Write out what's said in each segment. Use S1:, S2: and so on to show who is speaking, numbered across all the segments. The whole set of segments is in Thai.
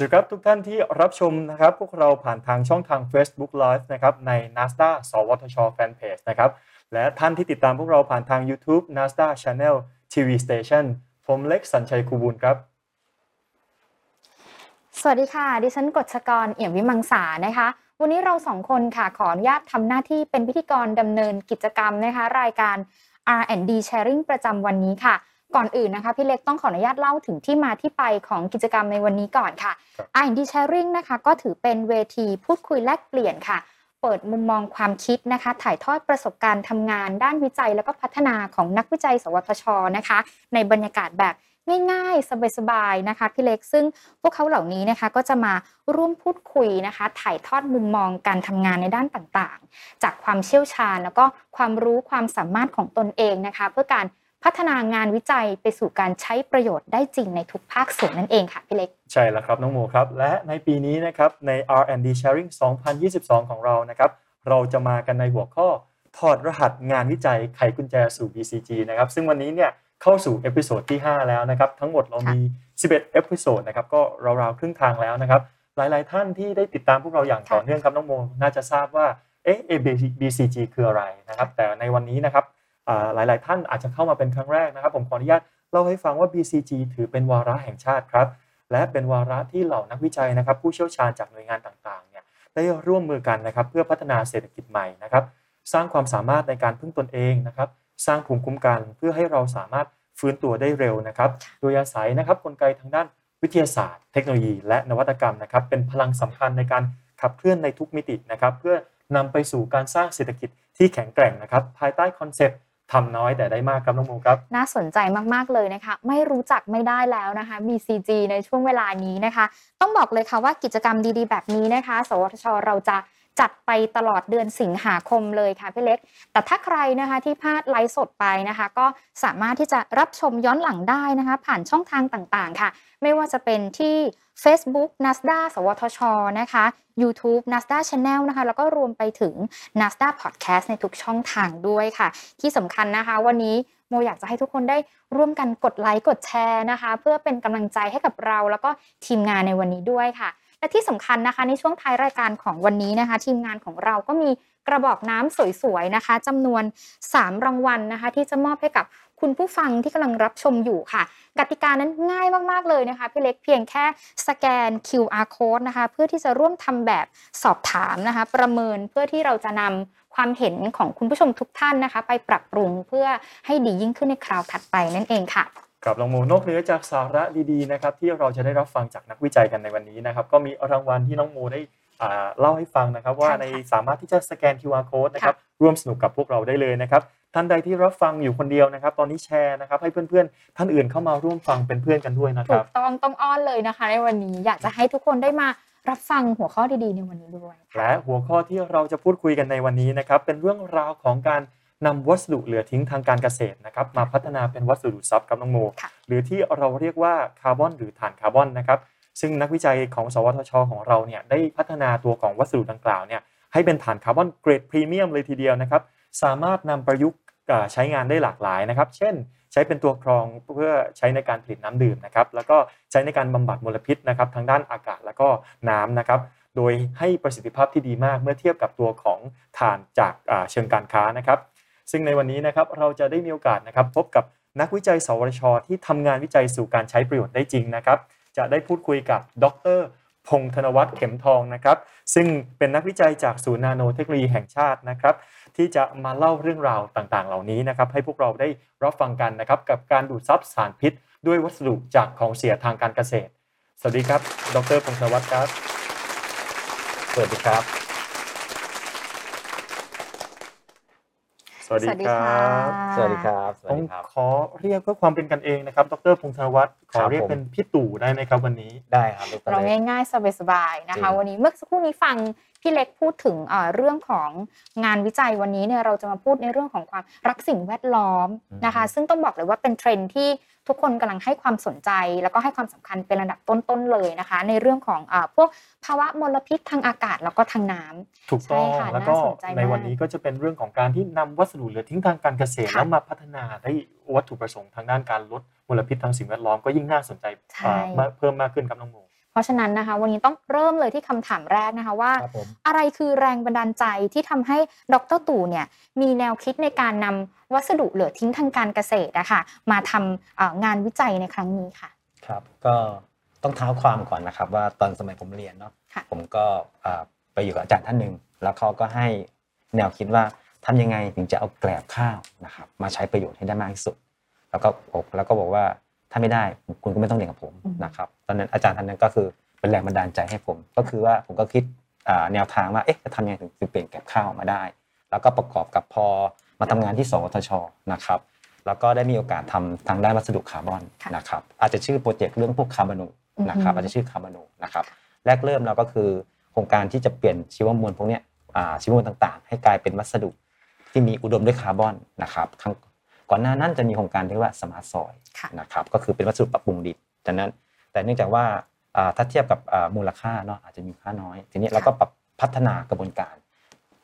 S1: สวัสดีครับทุกท่านที่รับชมนะครับพวกเราผ่านทางช่องทาง Facebook Live นะครับใน NASDA สวทช Fanpage นะครับและท่านที่ติดตามพวกเราผ่านทาง YouTube NASDA Channel TV Station ผมเล็กสัญชัยคูบูลครับ
S2: สวัสดีค่ะ ดิฉันกฎชกรเอี่ยมวิมังสานะคะ วันนี้เราสองคนค่ะขออนุญาตทำหน้าที่เป็นพิธีกรดำเนินกิจกรรมนะคะ รายการ R&D Sharing ประจำวันนี้ค่ะ ก่อนอื่นนะคะพี่เล็กต้องขออนุญาตเล่าถึงที่มาที่ไปของกิจกรรมในวันนี้ก่อนค่ะ
S1: ครับ
S2: R&D Sharing นะคะก็ถือเป็นเวทีพูดคุยแลกเปลี่ยนค่ะ เปิดมุมมองความคิดนะคะ ถ่ายทอดประสบการณ์ทำงาน ด้านวิจัยแล้วก็พัฒนาของนักวิจัย สวทชนะคะ ในบรรยากาศแบบง่ายๆ สบายๆ นะคะพี่เล็ก ซึ่งพวกเขาเหล่านี้นะคะก็จะมาร่วมพูดคุยนะคะ ถ่ายทอดมุมมองการทำงานในด้านต่างๆ จากความเชี่ยวชาญ แล้วก็ความรู้ความสามารถของตนเองนะคะ เพื่อการ พัฒนางานวิจัยไปสู่การใช้ประโยชน์ได้จริงในทุกภาคส่วนนั่นเองค่ะพี่เล็ก
S1: ใช่แล้วครับน้องโมครับ และในปีนี้นะครับใน R&D Sharing 2022 ของเรานะครับเราจะมากันในหัวข้อถอดรหัสงานวิจัยไขกุญแจสู่ BCG นะครับซึ่งวันนี้เนี่ยเข้าสู่ episode ที่ 5 แล้วนะครับทั้งหมดเรามี 11 episode นะครับก็ราวๆครึ่งทางแล้วนะครับหลายๆท่านที่ได้ติดตามพวกเราอย่างต่อเนื่องครับน้องโมน่าจะทราบว่าเอ๊ะ BCG คืออะไรนะครับแต่ในวันนี้นะครับอ่า หลาย ๆ ท่านอาจจะเข้ามาเป็นครั้งแรกนะครับ ผมขออนุญาตเล่าให้ฟังว่า BCG ถือเป็นวาระแห่งชาติครับ และเป็นวาระที่เหล่านักวิจัยนะครับ ผู้เชี่ยวชาญจากหน่วยงานต่างๆเนี่ยได้ร่วมมือกันนะครับ เพื่อพัฒนาเศรษฐกิจใหม่นะครับ สร้างความสามารถในการพึ่งตนเองนะครับ สร้างภูมิคุ้มกันเพื่อให้เราสามารถฟื้นตัวได้เร็วนะครับ โดยอาศัยนะครับกลไกทางด้านวิทยาศาสตร์ เทคโนโลยี และนวัตกรรมนะครับ เป็นพลังสำคัญในการขับเคลื่อนในทุกมิตินะครับ เพื่อนำไปสู่การสร้างเศรษฐกิจที่แข็งแกร่งนะครับ ภายใต้คอนเซปต์ ทำน้อยแต่ได้มากครับน้องโมครับ
S2: น่าสนใจมากๆเลยนะคะ ไม่รู้จักไม่ได้แล้วนะคะ BCG ในช่วงเวลานี้นะคะ ต้องบอกเลยค่ะว่ากิจกรรมดีๆ แบบนี้นะคะ สวทชเราจะ จัดไปตลอดเดือนสิงหาคมเลยค่ะพี่เล็ก แต่ถ้าใครนะคะที่พลาดไลฟ์สดไปนะคะ ก็สามารถที่จะรับชมย้อนหลังได้นะคะ ผ่านช่องทางต่างๆ ค่ะ ไม่ว่าจะเป็นที่ Facebook NASDA สวทช นะคะ YouTube NASDA Channel นะคะ แล้วก็รวมไปถึง NASDA Podcast ในทุกช่องทางด้วยค่ะ ที่สำคัญนะคะ วันนี้โมอยากจะให้ทุกคนได้ร่วมกันกดไลค์กดแชร์นะคะ เพื่อเป็นกำลังใจให้กับเราแล้วก็ทีมงานในวันนี้ด้วยค่ะ และที่สำคัญนะคะ ในช่วงท้ายรายการของวันนี้นะคะ ทีมงานของเราก็มีกระบอกน้ำสวยๆนะคะจำนวน 3 รางวัลนะคะ ที่จะมอบให้กับคุณผู้ฟังที่กำลังรับชมอยู่ค่ะ กติกานั้นง่ายมากๆเลยนะคะพี่เล็กเพียงแค่สแกน QR code นะคะ เพื่อที่จะร่วมทำแบบสอบถามนะคะ ประเมินเพื่อที่เราจะนำความเห็นของคุณผู้ชมทุกท่านนะคะ ไปปรับปรุงเพื่อให้ดียิ่งขึ้นในคราวถัดไปนั่นเองค่ะ
S1: ครับน้องโมนอกเหนือจากสาระดีๆนะครับที่เราจะได้รับฟังจากนักวิจัยกันในวันนี้นะครับก็มีรางวัลที่น้องโมได้อ่าเล่าให้ฟังนะครับ ว่า
S2: ใช่ค่ะ
S1: ในสามารถที่จะสแกน QR code นะครับร่วมสนุกกับพวกเราได้เลยนะครับท่านใดที่รับฟังอยู่คนเดียวนะครับ ตอนนี้แชร์นะครับ ให้เพื่อนๆ ท่านอื่นเข้ามาร่วมฟังเป็นเพื่อนกันด้วยนะค
S2: ถู
S1: รับ
S2: กต้องต้องอ้อนเลยนะคะ ในวันนี้อยากจะให้ทุกคนได้มารับฟังหัวข้อดีๆในวันนี้ด้วย
S1: และหัวข้อที่เราจะพูดคุยกันในวันนี้นะครับเป็นเรื่องราวของการ นำวัสดุเหลือทิ้งทางการเกษตรนะครับมาพัฒนาเป็นวัสดุซับกับน้องโม
S2: ค่ะ
S1: หรือที่เราเรียกว่าคาร์บอนหรือถ่านคาร์บอนนะครับซึ่งนักวิจัยของ สวทช ของเราเนี่ยได้พัฒนาตัวของวัสดุดังกล่าวเนี่ยให้เป็นถ่านคาร์บอนเกรดพรีเมียมเลยทีเดียวนะครับสามารถนำประยุกต์อ่าใช้งานได้หลากหลายนะครับ เช่น ใช้เป็นตัวกรองเพื่อใช้ในการผลิตน้ำดื่มนะครับแล้วก็ใช้ในการบำบัดมลพิษนะครับทางด้านอากาศแล้วก็น้ำนะครับโดยให้ประสิทธิภาพที่ดีมากเมื่อเทียบกับตัวของถ่านจากอ่าเชิงการค้านะครับ ซึ่งในวันนี้นะครับเราจะได้มีโอกาสนะครับพบกับนักวิจัย สวช ที่ทำงานวิจัยสู่การใช้ประโยชน์ได้จริงนะครับ จะได้พูดคุยกับดรพงษ์ธนวัฒน์เข็มทองนะครับ ซึ่งเป็นนักวิจัยจากศูนย์นาโนเทคโนโลยีแห่งชาตินะครับ ที่จะมาเล่าเรื่องราวต่างๆ เหล่านี้นะครับ ให้พวกเราได้รับฟังกันนะครับ กับการดูดซับสารพิษ ด้วยวัสดุจากของเสียทางการเกษตร สวัสดีครับ ดรพงษ์ธนวัฒน์ครับ สวัสดีครับ สวัสดีครับ
S3: สวัสดีครับสวั
S1: ผ
S3: ส
S1: ม
S3: ดีครับ
S1: ขอเรียกเพื่อความเป็นกันเองนะครับ ดรพงษ์ธนวัฒน์ขอเรียก
S3: ครับผม
S1: เป็นพี่ตู่ได้ไหมครับวันนี้
S3: ได้ครับดร
S2: เรา
S3: เล็ก
S2: ง่ายๆ สบายๆ นะคะ
S3: จริง
S2: วันนี้เมื่อสักครู่นี้ฟัง พี่เล็กพูดถึงเอ่อเรื่องของงานวิจัยวันนี้เนี่ยเราจะมาพูดในเรื่องของความรักสิ่งแวดล้อมนะคะ ซึ่งต้องบอกเลยว่าเป็นเทรนด์ที่ทุกคนกำลังให้ความสนใจ แล้วก็ให้ความสำคัญเป็นระดับต้นๆเลยนะคะ ในเรื่องของเอ่อพวกภาวะมลพิษทางอากาศแล้วก็ทางน้ำ
S1: ถูกต้อง
S2: ใช่ค่ะ
S1: แล้วก็
S2: น่าสนใจมาก
S1: ในวันนี้ก็จะเป็นเรื่องของการที่นำวัสดุเหลือทิ้งทางการเกษตร
S2: ค่ะ
S1: แล้วมาพัฒนาได้วัตถุประสงค์ทางด้านการลดมลพิษทางสิ่งแวดล้อมก็ยิ่งน่าสนใจ
S2: ใช่
S1: อ่ามากเพิ่มมากขึ้นครับน้องโม
S2: เพราะฉะนั้นนะคะ วันนี้ต้องเริ่มเลยที่คำถามแรกนะคะว่า
S3: ครับผม
S2: อะไรคือแรงบันดาลใจที่ทำให้ดรตู่เนี่ยมีแนวคิดในการนำวัสดุเหลือทิ้งทางการเกษตรอะค่ะมาทำเอ่องานวิจัยในครั้งนี้ค่ะ
S3: ครับก็ต้องเท้าความก่อนนะครับ ว่าตอนสมัยผมเรียนเนาะ
S2: ค่ะ
S3: ผมก็อ่าไปอยู่กับอาจารย์ท่านหนึ่งแล้วเขาก็ให้แนวคิดว่าทำยังไงถึงจะเอาแกลบข้าวนะครับมาใช้ประโยชน์ให้ได้มากที่สุด แล้วก็บอกแล้วก็บอกว่า ถ้าไม่ได้คุณก็ไม่ต้องเรียนกับผม
S2: อืม
S3: นะครับตอนนั้นอาจารย์ท่านนั้นก็คือเป็นแรงบันดาลใจให้ผม ก็คือว่าผมก็คิดอ่าแนวทางว่าเอ๊ะจะทำยังไงถึงจะเปลี่ยนแกลบข้าวออกมาได้ แล้วก็ประกอบกับพอมาทำงานที่สวทชนะครับแล้วก็ได้มีโอกาสทำทางด้านวัสดุคาร์บอน
S2: ค่ะ
S3: นะครับอาจจะชื่อโปรเจกต์เรื่องพวกคาร์บอนูนะครับ
S2: อือฮึ
S3: อาจจะชื่อคาร์บอนูนะครับแรกเริ่มเราก็คือโครงการที่จะเปลี่ยนชีวมวลพวกเนี้ยอ่าชีวมวลต่างๆ ให้กลายเป็นวัสดุที่มีอุดมด้วยคาร์บอนนะครับครั้ง ก่อนหน้านั้นจะมีโครงการที่เรียกว่า Smart Soil
S2: ค่ะ
S3: นะครับก็คือเป็นวัสดุปรับปรุงดินจากนั้นแต่เนื่องจากว่าอ่าถ้าเทียบกับอ่ามูลค่าเนาะอาจจะมีค่าน้อย ทีนี้เราก็ปรับพัฒนากระบวนการ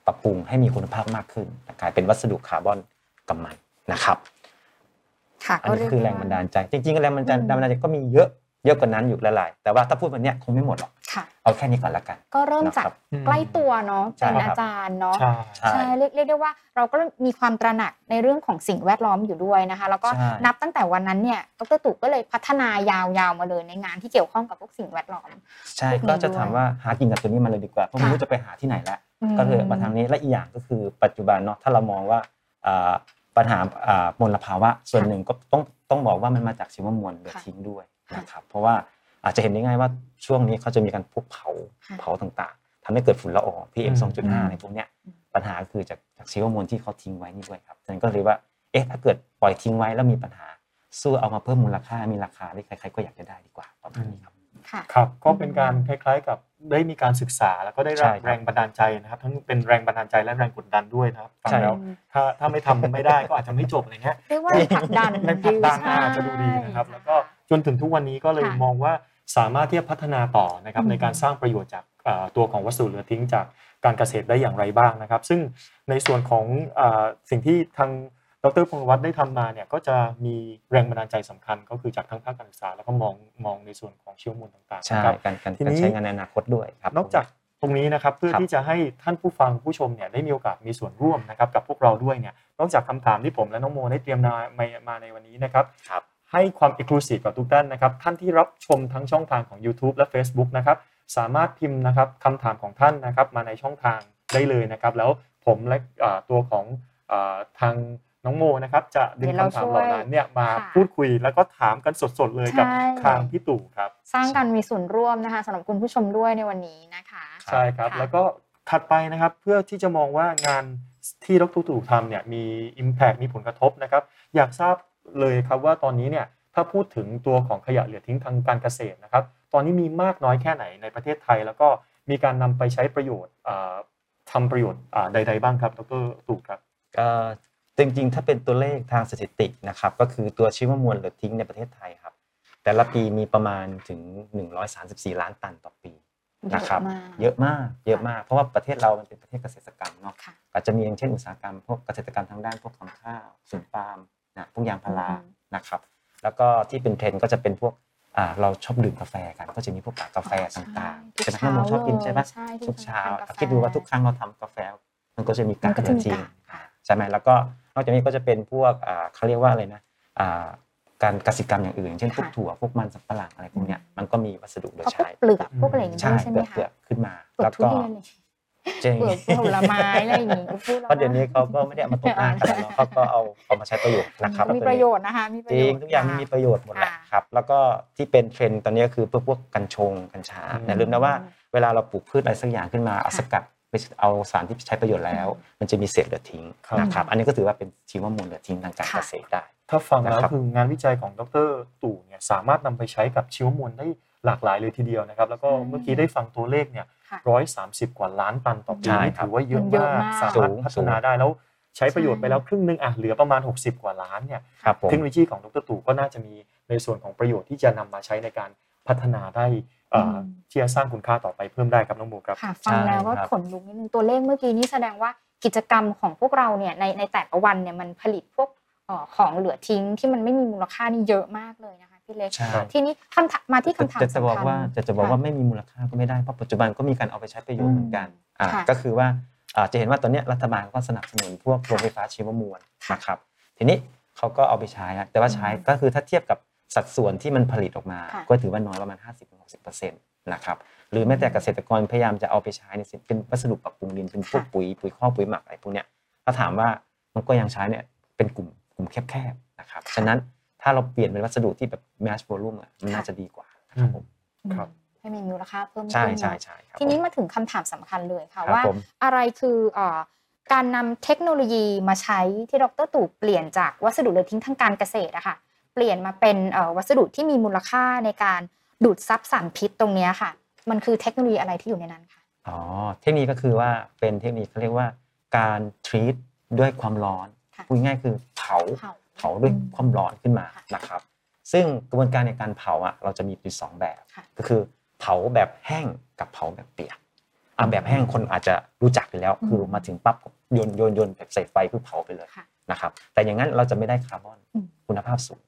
S3: ปรับปรุงให้มีคุณภาพมากขึ้น กลายเป็นวัสดุคาร์บอนกัมมันต์นะครับ
S2: ค่ะ
S3: อันนี้
S2: ก็เยก
S3: คือ
S2: ได้
S3: แรงบันดาลใจ จริงๆแรงบันดาล
S2: อืม
S3: แรงบันดาลใจก็มีเยอะเยอะกว่านั้นอยู่หลายๆแต่ว่าถ้าพูดวันเนี้ยคงไม่หมดหรอก
S2: ค่ะ
S3: เอาแค่นี้ก่อนละกัน
S2: ก็เริ่มจาก
S3: นะครับ
S2: ใกล้ตัวเนาะ
S3: ใช่
S2: เป็น
S3: ครับ
S2: อาจารย์เนาะ
S1: ใช่
S3: ใช่
S2: ใช่เรียกเรียกได้ว่าเราก็มีความตระหนักในเรื่องของสิ่งแวดล้อมอยู่ด้วยนะคะ แล้วก็
S3: ใช่
S2: นับตั้งแต่วันนั้นเนี่ยดรตู่ก็เลยพัฒนายาวๆมาเลยในงานที่เกี่ยวข้องกับพวกสิ่งแวดล้อม
S3: ใช่
S2: พวกนี้
S3: ก็จะถาม
S2: ด้วย
S3: ว่าหากินกับตัวนี้มาเลยดีกว่าเพราะไม่
S2: ค่ะ
S3: รู้จะไปหาที่ไหนแล้ว
S2: อืม
S3: ก็เลยมาทางนี้และอีกอย่างก็คือปัจจุบันเนาะถ้าเรามองว่าอ่าปัญหาอ่ามลภาวะส่วนหนึ่งก็ต้องต้องบอกว่ามันมาจากชีวมวลเหลือ
S2: ค่ะ
S3: ทิ้งด้วย
S2: ค่ะ
S3: นะครับเพราะว่า อาจจะเห็นได้ง่ายว่าช่วงนี้เขาจะมีการพวกเผา
S2: ค่ะ
S3: เผาต่างๆทำให้เกิดฝุ่นละออง PM
S1: อืม
S3: 2.5อะไรพวกเนี้ย
S2: อืม
S3: ปัญหาคือจากจากชีวมวลที่เขาทิ้งไว้นี่ด้วยครับฉะนั้นก็เลยว่าเอ๊ะถ้าเกิดปล่อยทิ้งไว้แล้วมีปัญหา สู้เอามาเพิ่มมูลค่ามีราคาที่ใครๆก็อยากจะได้ดีกว่าประมาณนี้ครับ
S2: ค่ะ
S1: ครับก็เป็นการคล้ายๆกับได้มีการศึกษาแล้วก็ได้รับ
S3: ใช่ครับ
S1: แรงบันดาลใจนะครับ ทั้งเป็นแรงบันดาลใจและแรงกดดันด้วยนะครับฟัง
S3: ใช่
S1: แล้วถ้าถ้าไม่ทำไม่ได้ก็อาจจะไม่จบอะไรเงี้ย
S2: เรียกว่าแรงผลักดัน
S1: แรงผลักดัน
S2: ใช่
S1: อาจจะดูดีนะครับ แล้วก็จนถึงทุกวันนี้ก็เลย
S2: ค่ะ
S1: มองว่า สามารถที่จะพัฒนาต่อนะครับ
S2: อืม
S1: ในการสร้างประโยชน์จากเอ่อตัวของวัสดุเหลือทิ้งจากการเกษตรได้อย่างไรบ้างนะครับ ซึ่งในส่วนของเอ่อสิ่งที่ทางดรพงศ์วัฒน์ได้ทำมาเนี่ยก็จะมีแรงบันดาลใจสำคัญ ก็คือจากทั้งภาคการศึกษา แล้วก็มองมองในส่วนของชีวมวลต่างๆ
S3: ใช่
S1: นะครับ
S3: การการ
S1: ที
S3: การ
S1: นี้
S3: ใช้งานในอนาคตด้วยครับ
S1: นอกจากตรงนี้นะครับเพื่อ
S3: ครับ
S1: ที่จะให้ท่านผู้ฟังผู้ชมเนี่ยได้มีโอกาสมีส่วนร่วมนะครับกับพวกเราด้วยเนี่ยนอกจากคำถามที่ผมและน้องโมได้เตรียมมามามาในวันนี้นะครับ
S3: ครับ
S1: ให้ความเอกลูซีฟกับทุกท่านนะครับ ท่านที่รับชมทั้งช่องทางของ YouTube และ Facebook นะครับสามารถพิมพ์นะครับคำถามของท่านนะครับมาในช่องทางได้เลยนะครับ แล้วผมและอ่าตัวของอาทางน้องโมนะครับจะดึง
S2: เดี๋ยวเรา
S1: คำถามเหล่านั้นเนี่ยมา
S2: ค่ะ
S1: พูดคุยแล้วก็ถามกันสดๆเลยกับ
S2: ใช่
S1: ทางพี่ตู่ครับ
S2: สร้างการมีส่วนร่วมนะคะสำหรับคุณผู้ชมด้วยในวันนี้นะคะ
S1: ใช่ครับ
S2: ค่ะ
S1: แล้วก็ถัดไปนะครับเพื่อที่จะมองว่างานที่ดรตู่ทำเนี่ยมี Impact มีผลกระทบนะครับ อยากทราบ เลยครับว่าตอนนี้เนี่ยถ้าพูดถึงตัวของขยะเหลือทิ้งทางการเกษตรนะครับ ตอนนี้มีมากน้อยแค่ไหนในประเทศไทย แล้วก็มีการนำไปใช้ประโยชน์อ่าทำประโยชน์อ่าใด ๆ บ้างครับดรตู่ครับ
S3: ก็จริงๆ ถ้าเป็นตัวเลขทางสถิตินะครับ ก็คือตัวชีวมวลเหลือทิ้งในประเทศไทยครับ แต่ละปีมีประมาณถึง 134 ล้านตันต่อปีนะครับ
S2: เยอะมาก
S3: เยอะมากเยอะมากเพราะว่าประเทศเรามันเป็นประเทศเกษตรกรรมเนาะ
S2: ค่ะ
S3: อาจจะมีอย่างเช่นอุตสาหกรรมพวกเกษตรกรรมทางด้านพวกทำข้าวสวนปาล์ม นะพวกยางพารา
S2: อืม
S3: นะครับ แล้วก็ที่เป็นเทรนด์ก็จะเป็นพวกอ่าเราชอบดื่มกาแฟกัน ก็จะมีพวกกาแฟต่างๆ
S2: ทุก
S3: ใช่ไหม
S2: เช้า
S3: น้องโมชอบกินใช่ปะ
S2: ใช่
S3: ทุกเช้า
S2: ทานกแฟ
S3: คิดดูว่าทุกครั้งเราทำกาแฟ มันก็จะมี
S2: มั
S3: กานร
S2: ก็
S3: เห
S2: จะ
S3: ลือ
S2: มี
S3: ทิ้ง
S2: กากค่ะ
S3: ใช่ไหมแล้วก็นอกจากนี้ก็จะเป็นพวกอ่าเขาเรียกว่าอะไรนะอ่าการกสิกรรมอย่างอื่นอย่างเช่นพวก
S2: ค่ะ
S3: ถั่วพวกมันสำปะหลังอะไรพวกเนี้ยมันก็มีวัสดุเหลือ
S2: เพราะพวก
S3: ใช้
S2: เปลือกพวกอะไรอย่างงี้
S3: ใช่
S2: ด้วยใช่ไหม
S3: เปลือก
S2: คะ
S3: เปลือกขึ้นมา
S2: เปลือ
S3: แล้
S2: ก
S3: ว
S2: ทุ
S3: ก็
S2: เรียนเลย
S3: เจ๋ง
S2: เปลือกผลไม้อะไรอย่างงี้พูดแล้ว
S3: เพราะเดี๋ยวนี้เขาก็ไม่ได้เอามาตกหน้ากันแล้วเนอะเขาก็เอาเอามาใช้ประโยชน์นะครับ
S2: มีประโยชน์นะคะมีประ
S3: จ
S2: โย
S3: ริ
S2: ช
S3: ง
S2: น์
S3: ทุกอย่างมันมีประโยชน์หมดแหละ
S2: ค่ะ
S3: ครับ แล้วก็ที่เป็นเทรนด์ตอนนี้ก็คือพวกพวกกัญชงกัญชา
S1: อืม
S3: อย่าลืมนะว่าเวลาเราปลูกพืชอะไรสักอย่างขึ้นมาเอา
S2: ค่ะ
S3: สกัดไปเอาสารที่ใช้ประโยชน์แล้ว มันจะมีเศษเหลือทิ้ง
S1: ครับ
S3: นะครับอันนี้ก็ถือว่าเป็นชีวมวลเหลือทิ้งทางการ
S2: ค่ะ
S3: เกษตรได้
S1: ถ้าฟังแล้ว
S3: นะครับ
S1: คืองานวิจัยของดรตู่เนี่ยสามารถนำไปใช้กับชีวมวลได้หลากหลายเลยทีเดียวนะครับ แล้วก็
S2: ใช่
S1: เมื่อกี้ได้ฟังตัวเลขเนี่ย
S2: ค่ะ
S1: ร้อยสามสิบกว่าล้านตันต่อปี
S3: ใช่
S1: นี่
S3: ครับ
S1: ถือว่าเยอะ
S2: มันเยอะ
S1: มาก
S2: มาก
S1: สามารถ
S3: สูง
S1: พัฒนาได้แล้วใช้ประโยชน์
S2: ใช่
S1: ไปแล้วครึ่งหนึงอะเหลือประมาณ 60 กว่าล้านเนี่ย
S3: ครับผม
S1: เทคโนโลยีของดรตู่ก็น่าจะมีในส่วนของประโยชน์ที่จะนำมาใช้ในการพัฒนาได้เอ่ออ
S2: ม
S1: ที่จะสร้างคุณค่าต่อไปเพิ่มได้ครับน้องหมูครับ
S2: ค่ะฟังแล้วก็
S3: ใช่ครับ
S2: ขนลุกนิดนึงตัวเลขเมื่อกี้นี้แสดงว่ากิจกรรมของพวกเราเนี่ยในในแต่ละวันเนี่ยมันผลิตพวกเอ่อของเหลือทิ้งที่มันไม่มีมูลค่านี่เยอะมากเลยนะคะ พี่เล็ก
S3: ใช่
S2: ทีนี้คำถามมาที่คำถาม
S3: จะจะบอก
S2: สำคัญ
S3: ว่าจะจะบอก
S2: ค่ะ
S3: ว่าไม่มีมูลค่าก็ไม่ได้เพราะปัจจุบันก็มีการเอาไปใช้ประโยชน์เหมือนกัน
S2: อืม
S3: อ่า
S2: ค่ะ
S3: ก็คือว่าอ่าจะเห็นว่าตอนเนี้ยรัฐบาลก็สนับสนุนพวกโรง
S2: ค่ะ
S3: ไฟฟ้าชีวมวล
S2: ค่ะ
S3: นะครับทีนี้เขาก็เอาไปใช้อะแต่ว่าใช้
S2: อืม
S3: ก็คือถ้าเทียบกับสัดส่วนที่มันผลิตออกมา
S2: ค่ะ
S3: ก็ถือว่าน้อยประมาณ 50-60%นะครับหรือแม้แต่เกษตรกรพยายามจะเอาไปใช้ในสิ่งเป็นวัสดุปรับปรุงดินเป็นพวก
S2: ค่ะ
S3: ปุ๋ยปุ๋ยข้อกปุ๋ยหมักอะไรพวกเนี้ย ถ้าถามว่ามันก็ยังใช้เนี่ยเป็นกลุ่มกลุ่มแคบๆนะครับ ฉะนั้น ถ้าเราเปลี่ยนเป็นวัสดุที่แบบ mass volume อะมันน่าจะดีกว่านะครับผม
S1: ครับ
S2: ให้มีมูลค่าเพิ่ม
S3: ใช่
S2: ขึ้น
S3: ใช่
S2: เนาะ
S3: ใช่ครับ
S2: ทีนี้
S3: ผม
S2: มาถึงคำถามสำคัญเลยค่ะ
S3: ครับ
S2: ว่า
S3: ผม
S2: อะไรคือเอ่อการนำเทคโนโลยีมาใช้ที่ดรตู่เปลี่ยนจากวัสดุเหลือทิ้งทางการเกษตรอะค่ะเปลี่ยนมาเป็นเอ่อวัสดุที่มีมูลค่าในการดูดซับสารพิษตรงเนี้ยค่ะ มันคือเทคโนโลยีอะไรที่อยู่ในนั้นคะ
S3: อ๋อเทคนิคก็คือว่าเป็นเทคนิคเขาเรียกว่าการ treat ด้วยความร้อน
S2: ค่ะ
S3: พูดง่ายๆคือเผา
S2: เผา
S3: เผาด้วยความร้อนขึ้นมา
S2: ค่ะ
S3: นะครับ ซึ่งกระบวนการในการเผาอะเราจะมีอยู่สองแบบ
S2: ค่ะ
S3: ก็คือเผาแบบแห้งกับเผาแบบเปียกอะแบบแห้งคนอาจจะรู้จักอยู่แล้ว
S2: อืม
S3: คือมาถึงปั๊บโยนโยนโยนแบบใส่ไฟคือเผาไปเลย
S2: ค่ะ
S3: นะครับ แต่อย่างนั้นเราจะไม่ได้คาร์บอน
S2: อืม
S3: คุณภาพสูง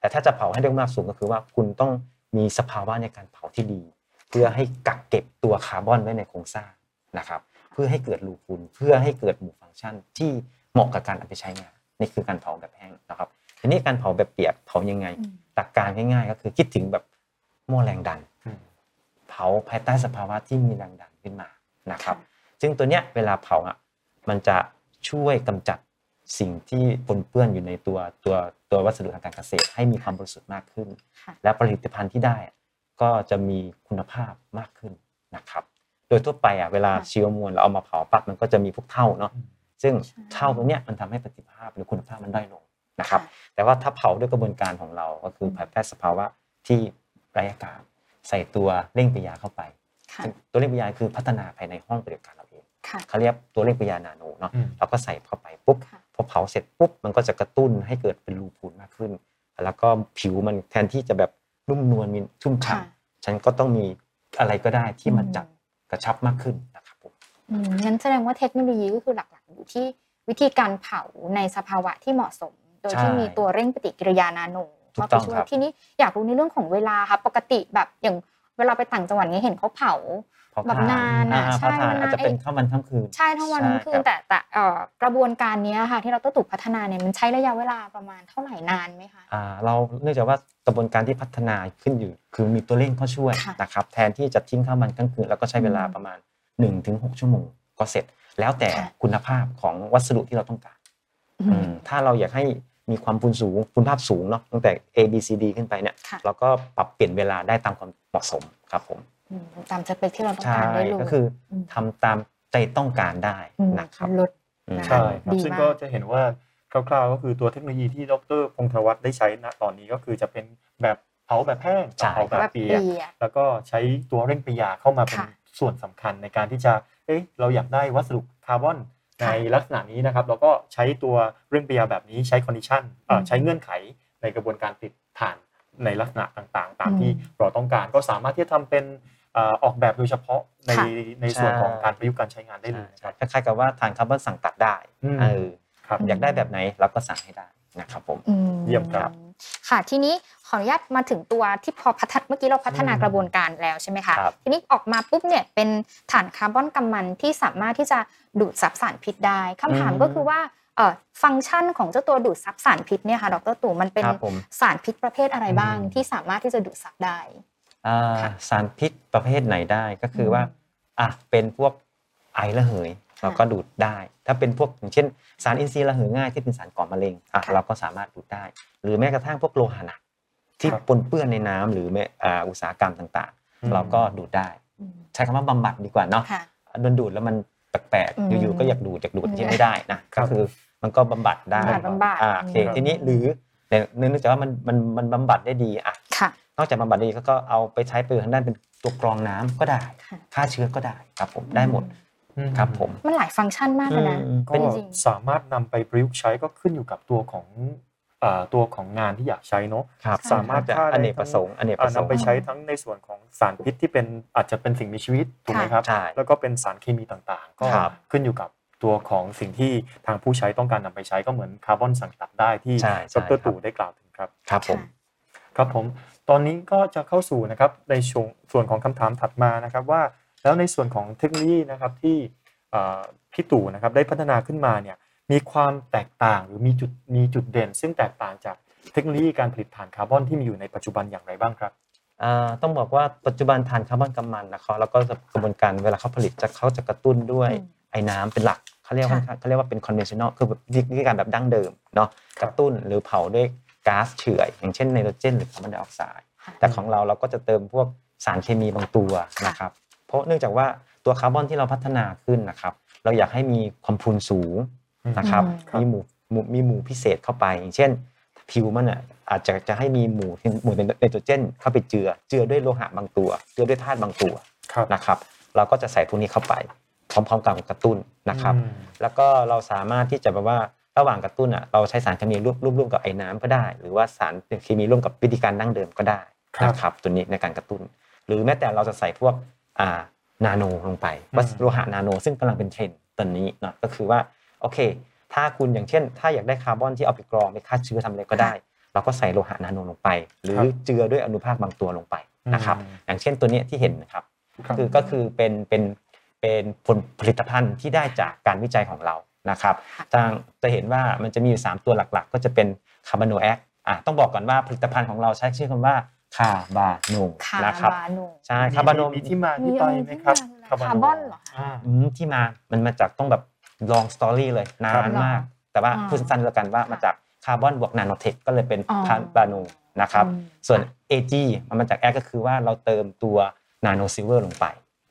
S3: แต่ถ้าจะเผาให้ได้คุณภาพสูงก็คือว่าคุณต้องมีสภาวะในการเผาที่ดี เพื่อให้กักเก็บตัวคาร์บอนไว้ในโครงสร้างนะครับ เพื่อให้เกิดรูพุนเพื่อให้เกิดหมู่ฟังก์ชันที่เหมาะกับการเอาไปใช้งาน นี่คือการเผาแบบแห้งนะครับ ทีนี้การเผาแบบเปียกเผายังไง
S2: อืม
S3: หลักการง่ายๆ ก็คือคิดถึงแบบหม้อแรงดัน
S1: อืม
S3: เผาภายใต้สภาวะที่มีแรงดันขึ้นมานะครับ ซึ่งตัวเนี้ยเวลาเผาอะมันจะช่วยกำจัดสิ่งที่ปนเปื้อนอยู่ในตัวตัวตัววัสดุทางการเกษตรให้มีความบริสุทธิ์มากขึ้น
S2: ค่ะ
S3: และผลิตภัณฑ์ที่ได้อะก็จะมีคุณภาพมากขึ้นนะครับ โดยทั่วไปอะเวลา
S2: ค่ะ
S3: ชีวมวลเราเอามาเผาปั๊บมันก็จะมีพวกเท่าเนาะ
S1: อืม
S3: ซึ่ง
S2: ใช่
S3: เท่าตรงเนี้ยมันทำให้ประสิทธิภาพหรือคุณภาพมันด้อยลงนะครับ
S2: ค่ะ
S3: แต่ว่าถ้าเผาด้วยกระบวนการของเราก็คือภายใต้สภาวะที่ไร้อากาศใส่ตัวเร่งปฏิกิริยาเข้าไป
S2: ค่ะ
S3: ซึ่งตัวเร่งปฏิกิริยาคือพัฒนาภายในห้องปฏิบัติการเราเอง
S2: ค่ะ
S3: เขาเรียกตัวเร่งปฏิกิริยานาโนเนาะ
S1: อืม
S3: เราก็ใส่เข้าไปปุ๊บ
S2: ค่ะ
S3: พอเผาเสร็จปุ๊บมันก็จะกระตุ้นให้เกิดเป็นรูพูนมากขึ้น แล้วก็ผิวมันแทนที่จะแบบนุ่มนวลมีชุ่มฉ่
S2: ค่ะำ
S3: ฉันก็ต้องมีอะไรก็ได้ที่มัน
S2: อืม
S3: จับกระชับมากขึ้นนะครับผม
S2: อืมงั้นแสดงว่าเทคโนโลยีก็คือหลักๆ อยู่ที่วิธีการเผาในสภาวะที่เหมาะสม โดยที่
S3: ใช่
S2: มีตัวเร่งปฏิกิริยานาโน
S3: ถูก
S2: เข้า
S3: ต้
S2: ไป
S3: อง
S2: ช่วย
S3: ครับ
S2: ทีนี้อยากรู้ในเรื่องของเวลาค่ะปกติแบบอย่างเวลาไปต่างจังหวัดเนี้ยเห็นเขาเผา
S3: พอ
S2: แบบ
S3: ท
S2: นานอะ
S3: อ่
S2: ใช่
S3: พอทาน
S2: มันนาน
S3: อาจจะเป็น
S2: ไอ้
S3: ข้ามวันข้ามคืน
S2: ใช่ทั้งวันทั้งคื
S3: ใช่
S2: น
S3: รับ
S2: แต่แต่เอ่อกระบวนการเนี้ยค่ะที่เราต้องถูกพัฒนาเนี่ยมันใช้ระยะเวลาประมาณเท่าไหร่นานไหมคะ
S3: อ่าเราเนื่องจากว่ากระบวนการที่พัฒนาขึ้นอยู่ คือมีตัวเร่งเข้าช่วย
S2: ค่ะ
S3: นะครับแทนที่จะทิ้งข้ามวันกลางคืนแล้วก็ใช้เวลา
S2: อืม
S3: ประมาณ 1-6 ชั่วโมงก็เสร็จ แล้วแต่
S2: ค่ะ
S3: คุณภาพของวัสดุที่เราต้องการ
S2: อื
S3: อื
S2: ม
S3: มถ้าเราอยากให้มีความคุณสูงคุณภาพสูงเนาะตั้งแต่ A B C D ขึ้นไปเนี่ย
S2: ค่ะ
S3: เราก็ปรับเปลี่ยนเวลาได้ตามความเหมาะสมครับผม
S2: อืมตามสเปคที่เราต้อง
S3: ใช่
S2: การได้เลย
S3: ก็คืออ
S2: ม
S3: ทำตามใจต้องการได้
S2: ม
S3: นะครับ
S2: ลด
S3: อืม
S2: นะคะ
S1: ใช่ครับ
S2: ดี
S1: ซึ่ง
S2: มาก
S1: ก็จะเห็นว่าคร่าวๆก็คือตัวเทคโนโลยีที่ดรพงธวัฒน์ได้ใช้ณตอนนี้ก็คือจะเป็นแบบเผาแบบแห้ง
S3: ใช่
S1: กับเผาแบบ
S2: แบบ
S1: เปี
S2: เปี
S1: ยก
S2: ยก
S1: แล้วก็ใช้ตัวเร่งปฏิกิริยาเข้ามาเป็น
S2: ค่ะ
S1: ส่วนสำคัญในการที่จะเอ๊ะเราอยากได้วัสดุคาร์บอนใน
S2: ค่ะ
S1: ลักษณะนี้นะครับ เราก็ใช้ตัวเร่งปฏิกิริยาแบบนี้ใช้ condition อื
S2: ม
S1: ใช้เงื่อนไขในกระบวนการติดถ่านในลักษณะต่างๆ ตาม
S2: อืม
S1: ที่เราต้องการก็สามารถที่จะทำเป็นเอ่อออกแบบโดยเฉพาะใน
S2: ค่ะ
S1: ในส่วนของ
S3: ใช่
S1: การประยุกต์การใช้งานได้เลยนะครับ
S3: คล้ายๆกับว่าฐานคาร์บอนสั่งตัดได้
S1: อืม
S3: เออ
S1: ครับ
S3: อยากได้แบบไหนเราก็สั่งให้ได้นะครับผม
S2: อื
S1: เยี่ยมครับ
S2: ค่ะทีนี้ ขออนุญาตมาถึงตัวที่พอพัฒนเมื่อกี้เราพัฒนา
S1: อืม
S2: กระบวนการแล้วใช่ไหมคะ
S3: ครับ
S2: ทีนี้ออกมาปุ๊บเนี่ยเป็นฐานคาร์บอนกำมันที่สามารถที่จะดูดซับสารพิษได้คำถาม
S3: อืม
S2: ก็คือว่าเอ่อฟังก์ชันของเจ้าตัวดูดซับสารพิษเนี่ยค่ะดรตู่มันเป็น
S3: ครับผม
S2: สารพิษประเภทอะไรบ้าง
S1: อืม
S2: ที่สามารถที่จะดูดซับได้
S3: อ่า
S2: ค่ะ
S3: สารพิษประเภทไหนได้ก็คืออ
S2: ม
S3: ว่าอะเป็นพวกไอระเหย
S2: ค่ะ
S3: เราก็ดูดได้ ถ้าเป็นพวกอย่างเช่น สารอินทรีย์ระเหยง่ายที่เป็นสารก่อมะเร็งอะ
S2: ค่ะ
S3: เราก็สามารถดูดได้ หรือแม้กระทั่งพวกโลหะหนัก ที่
S1: ครับ
S3: ปนเปื้อนในน้ำหรือแม้อ่าอุตสาหกรรมต่าง
S1: อืม
S3: ๆเราก็ดูดได้
S2: อืม
S3: ใช้คำว่าบำบัดดีกว่าเนาะ
S2: ค่ะ
S3: โดนดูดแล้วมันแปลก
S2: อืม
S3: ๆอยู่ๆก็อยากดูดอยากดูด
S2: อืม
S3: ที่ไม่ได้นะ
S1: ครั
S3: ก็
S1: บ
S3: คือมันก็บำบัดได้
S2: บำบัดบำบัด
S3: อ่าโอเค
S2: อืม
S3: ทีนี้หรือเนื่องจากว่ามันมันมันบำบัดได้ดีอะ
S2: ค่ะ
S3: นอกจากบำบัดดีก็เอาไปใช้ประโยชน์ทางด้านเป็นตัวกรองน้ำก็ได้
S2: ค่ะ
S3: ฆ่าเชื้อก็ได้ครับผมได้หมด
S1: อื
S3: ครับผม
S2: มันหลายฟังก์ชันมากเลยนะ
S3: อืม
S1: ก็
S2: จริงๆ
S1: สามารถนำไปประยุกต์ใช้ก็ขึ้นอยู่กับตัวของเอ่อ ตัวของงานที่อยากใช้เนาะ
S3: ครับ
S1: สามารถ
S3: จะ
S1: ฆ่า
S3: อ
S1: ได้
S3: เนกประสงค์อเนกป
S1: อ่า
S3: ระสง
S1: นำ
S3: ค์
S1: ไปใช้ทั้งในส่วนของสารพิษที่เป็นอาจจะเป็นสิ่งมีชีวิตถูกไหมครับ
S3: ใช่
S1: แล้วก็เป็นสารเคมีต่างๆ ก็
S3: ครับ
S1: ขึ้นอยู่กับตัวของสิ่งที่ทางผู้ใช้ต้องการนำไปใช้ก็เหมือนคาร์บอนสั่งตัดได้ที่
S3: ใช่ใช่
S1: ดรตู่ได้กล่าวถึงครับ
S3: ครับผม
S2: ค่ะ
S1: ครับผมตอนนี้ก็จะเข้าสู่นะครับในช่วงส่วนของคำถามถัดมานะครับว่า แล้วในส่วนของเทคโนโลยีนะครับที่เอ่อพี่ตู่นะครับได้พัฒนาขึ้นมาเนี่ย มีความแตกต่างหรือมีจุดมีจุดเด่น ซึ่งแตกต่างจากเทคโนโลยีการผลิตถ่านคาร์บอนที่มีอยู่ในปัจจุบันอย่างไรบ้างครับ
S3: อ่าต้องบอกว่าปัจจุบันถ่านคาร์บอนกำมันนะครับแล้วก็กระบวนการเวลาเขาผลิตจะเขาจะกระตุ้นด้วย
S2: อืม
S3: ไอน้ำเป็นหลักเขาเรียกว่า
S2: ค่ะ
S3: เขาเรียกว่าเป็น conventional คือแบบวิธีการแบบดั้งเดิมเนาะ
S1: ครับก
S3: ระตุ้นหรือเผาด้วยก๊าซเฉื่อยอย่างเช่นไนโตรเจนหรือคาร์บอนไดออกไซด์
S2: ค่ะ
S3: แต่ของเราเราก็จะเติมพวกสารเคมีบางตัว
S2: ค่ะ
S3: นะครับเพราะเนื่องจากว่าตัวคาร์บอนที่เราพัฒนาขึ้นนะครับเราอยากให้มีความพรุนสูง นะครับ
S2: อืม
S1: ครับ
S3: มีหมู่หมู่มีหมู่พิเศษเข้าไป อย่างเช่น ผิวมันอะอาจจะจะให้มีหมู่หมู่ไนโตรเจนเข้าไปเจือ เจือด้วยโลหะบางตัว เจือด้วยธาตุบางตัว
S1: ครับ
S3: นะครับเราก็จะใส่พวกนี้เข้าไป พร้อมๆกับกระตุ้นนะครับ
S1: อืม
S3: แล้วก็เราสามารถที่จะแบบว่าระหว่างกระตุ้นอะเราใช้สารเคมีร่วมร่วมร่วมกับไอ้น้ำก็ได้ หรือว่าสารเคมีร่วมกับวิธีการดั้งเดิมก็ได้
S1: ครับ
S3: นะครับตัวนี้ในการกระตุ้น หรือแม้แต่เราจะใส่พวกอ่านาโนลงไปวัสดุโลหะนาโน ซึ่งกำลังเป็นเทรนด์ตอนนี้เนาะก็คือว่า โอเค ถ้าคุณอย่างเช่น ถ้าอยากได้คาร์บอนที่เอาไปกรองไปฆ่าเชื้อทำอะไรก็ได้ เราก็ใส่โลหะนาโนลงไป หรือ
S1: ครับ
S3: เจือด้วยอนุภาคบางตัวลงไปนะครับ
S1: อืม
S3: อย่างเช่นตัวเนี้ยที่เห็นนะครับ
S1: ครับ
S3: คือก็คือเป็นเป็นเป็นผลผลิตภัณฑ์ที่ได้จากการวิจัยของเรานะครับทางจะเห็นว่ามันจะมีอยู่ 3 ตัวหลักๆ ก็จะเป็นคาร์บอนโนแอคอะต้องบอกก่อนว่าผลิตภัณฑ์ของเราใช้ชื่อคำว่าคาร์บาโน
S2: คา
S3: นะครับ
S2: บาโน
S3: ใช่คาร์บาโน
S1: มีที่มาที่ไปไหมครับ
S2: มีอะไรที่มา
S1: โน
S2: คาร์บอนเหรอคะ
S1: อ่า
S3: อืมที่มามันมาจากต้องแบบ long story เลยนะ
S1: ครับ
S3: มาก แต่ว่า
S2: อ่า
S3: พูดสั้นๆแล้วกันว่ามาจากคาร์บอนบวกนาโนเทคก็เลยเป็น
S2: อ๋อ
S3: คาร์บาโนนะครับ
S2: อืม
S3: ส่วน AG มันมาจากแอก็คือว่าเราเติมตัว nano silver ลงไป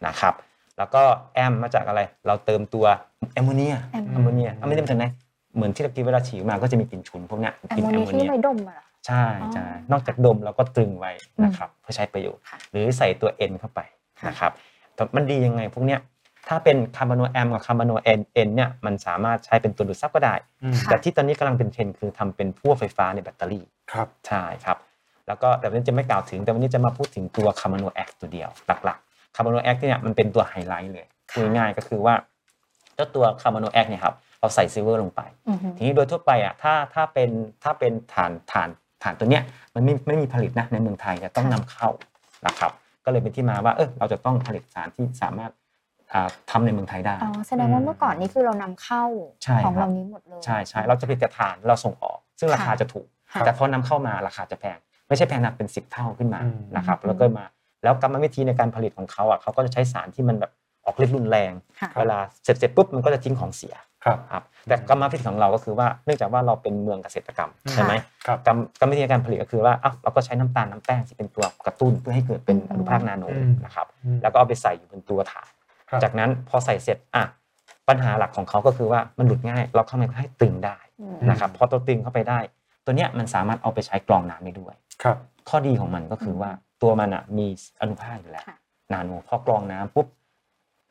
S3: นะครับแล้วก็แอมมาจากอะไร เราเติมตัวแอมโมเนีย
S2: แอม
S3: แอมโมเนียแอมโมเนียเป็นไงเหมือนที่เรากินเวลาฉี่มาก็จะมีกลิ่นฉุนพวกเนี้ย
S2: แอม
S3: กลิ่น
S2: โม
S3: แอม
S2: เนีย
S3: โม
S2: ที่
S3: เนีย
S2: ไว้ดมอะเหรอ
S3: ใช่ใช่นอกจากดมเราก็ตรึงไว้นะครับเพื่อใช้ประโยชน์
S2: ค่ะ
S3: หรือใส่ตัว N เข้าไป
S2: ค่ะ
S3: นะครับแต่มันดียังไงพวกเนี้ย ถ้าเป็นคาร์บอนโนแอมกับคาร์บอนโนเอ็นเอ็นเนี่ยมันสามารถใช้เป็นตัวดูดซับก็ได้
S1: อืม
S2: ค่ะ
S3: แต่ที่ตอนนี้กำลังเป็นเทรนด์คือทำเป็นพวกไฟฟ้าในแบตเตอรี่
S1: ครับ
S3: ใช่ครับแล้วก็แต่วันนี้จะไม่กล่าวถึงแต่วันนี้จะมาพูดถึงตัวคาร์บอนโนแอคตัวเดียวหลักๆคาร์บอนโนแอคเนี่ยมันเป็นตัวไฮไลท์เลย
S2: ค่ะ
S3: พูดง่ายๆก็คือว่าเจ้าตัวคาร์บอนโนแอคเนี่ยครับเราใส่ silver ลงไป
S2: อือฮึ
S3: ทีนี้โดยทั่วไปอะถ้าถ้าเป็นถ้าเป็นถ่านถ่านถ่านตัวเนี้ยมันไม่ไม่มีผลิตนะในเมืองไทยจะต้องนำเข้านะครับก็เลยเป็นที่มาว่าเออเราจะต้องผลิตสารที่สามารถ อ่าทำในเมืองไทยได้
S2: อ๋อแสดงว่าเมื่อก่อนนี้คือเรานำเข้า
S3: ใช่
S2: ของ
S3: ครับ
S2: เรานี้หมดเลย
S3: ใช่ใช่เราจะผลิตแต่ฐานเราส่งออก ซึ่งราคา
S2: ค่ะ
S3: จะถูก
S2: ค่ะ
S3: แต่พอนำเข้ามาราคาจะแพงไม่ใช่แพงหนักเป็นสิบเท่าขึ้นมา
S1: อืม
S3: นะครับ
S2: อืม
S3: แล้วก็มาแล้วกรรมวิธีในการผลิตของเขาอะเขาก็จะใช้สารที่มันแบบออกฤทธิ์รุนแรง
S2: ค่ะ
S3: เวลาเสร็จเสร็จปุ๊บมันก็จะทิ้งของเสีย
S1: ครับ
S3: ครับแต่กรรมวิธีของเราก็คือว่าเนื่องจากว่าเราเป็นเมืองเกษตรกรรม
S1: ค่ะ
S3: ใช่ไหม
S1: ครับ
S3: กรรมกรรมวิธีการผลิตก็คือว่าอ้าวเราก็ใช้น้ำตาลน้ำแป้งที่เป็นตัวกระตุ้นเพื่อให้เกิดเป็น
S2: อืม
S3: อนุภาคนาโน
S1: อืม
S3: นะครับ
S1: อืม
S3: แล้วก็เอาไปใส่อยู่บนตัวฐาน
S1: ครับ
S3: จากนั้นพอใส่เสร็จอะปัญหาหลักของเขาก็คือว่ามันหลุดง่าย เราเข้ามาให้ตึงได้
S2: อืม
S3: นะครับพอตัวตึงเข้าไปได้ ตัวเนี้ยมันสามารถเอาไปใช้กรองน้ำได้ด้วย
S1: ครับ
S3: ข้อดีของมันก็คือว่าตัวมันอะมีอนุภาคอยู่แล้ว
S2: ค่ะ
S3: นาโนพอกรองน้ำปุ๊บ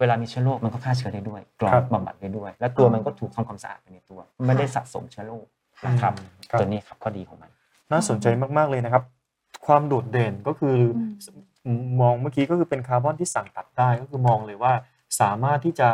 S3: เวลามีเชื้อโรคมันก็ฆ่าเชื้อได้ด้วย กรอง
S1: ครับ
S3: บำบัดได้ด้วย และตัวมันก็ถูกทำความสะอาดไปในตัว ไม่ได้สะสมเชื้อโรคนะครับ
S1: ครับ
S3: ตัวนี้ครับข้อดีของมัน
S1: น่าสนใจมากๆเลยนะครับ ความโดดเด่นก็คืออ
S2: ม
S1: มองเมื่อกี้ก็คือเป็นคาร์บอนที่สั่งตัดได้ก็คือมองเลยว่าสามารถที่จะ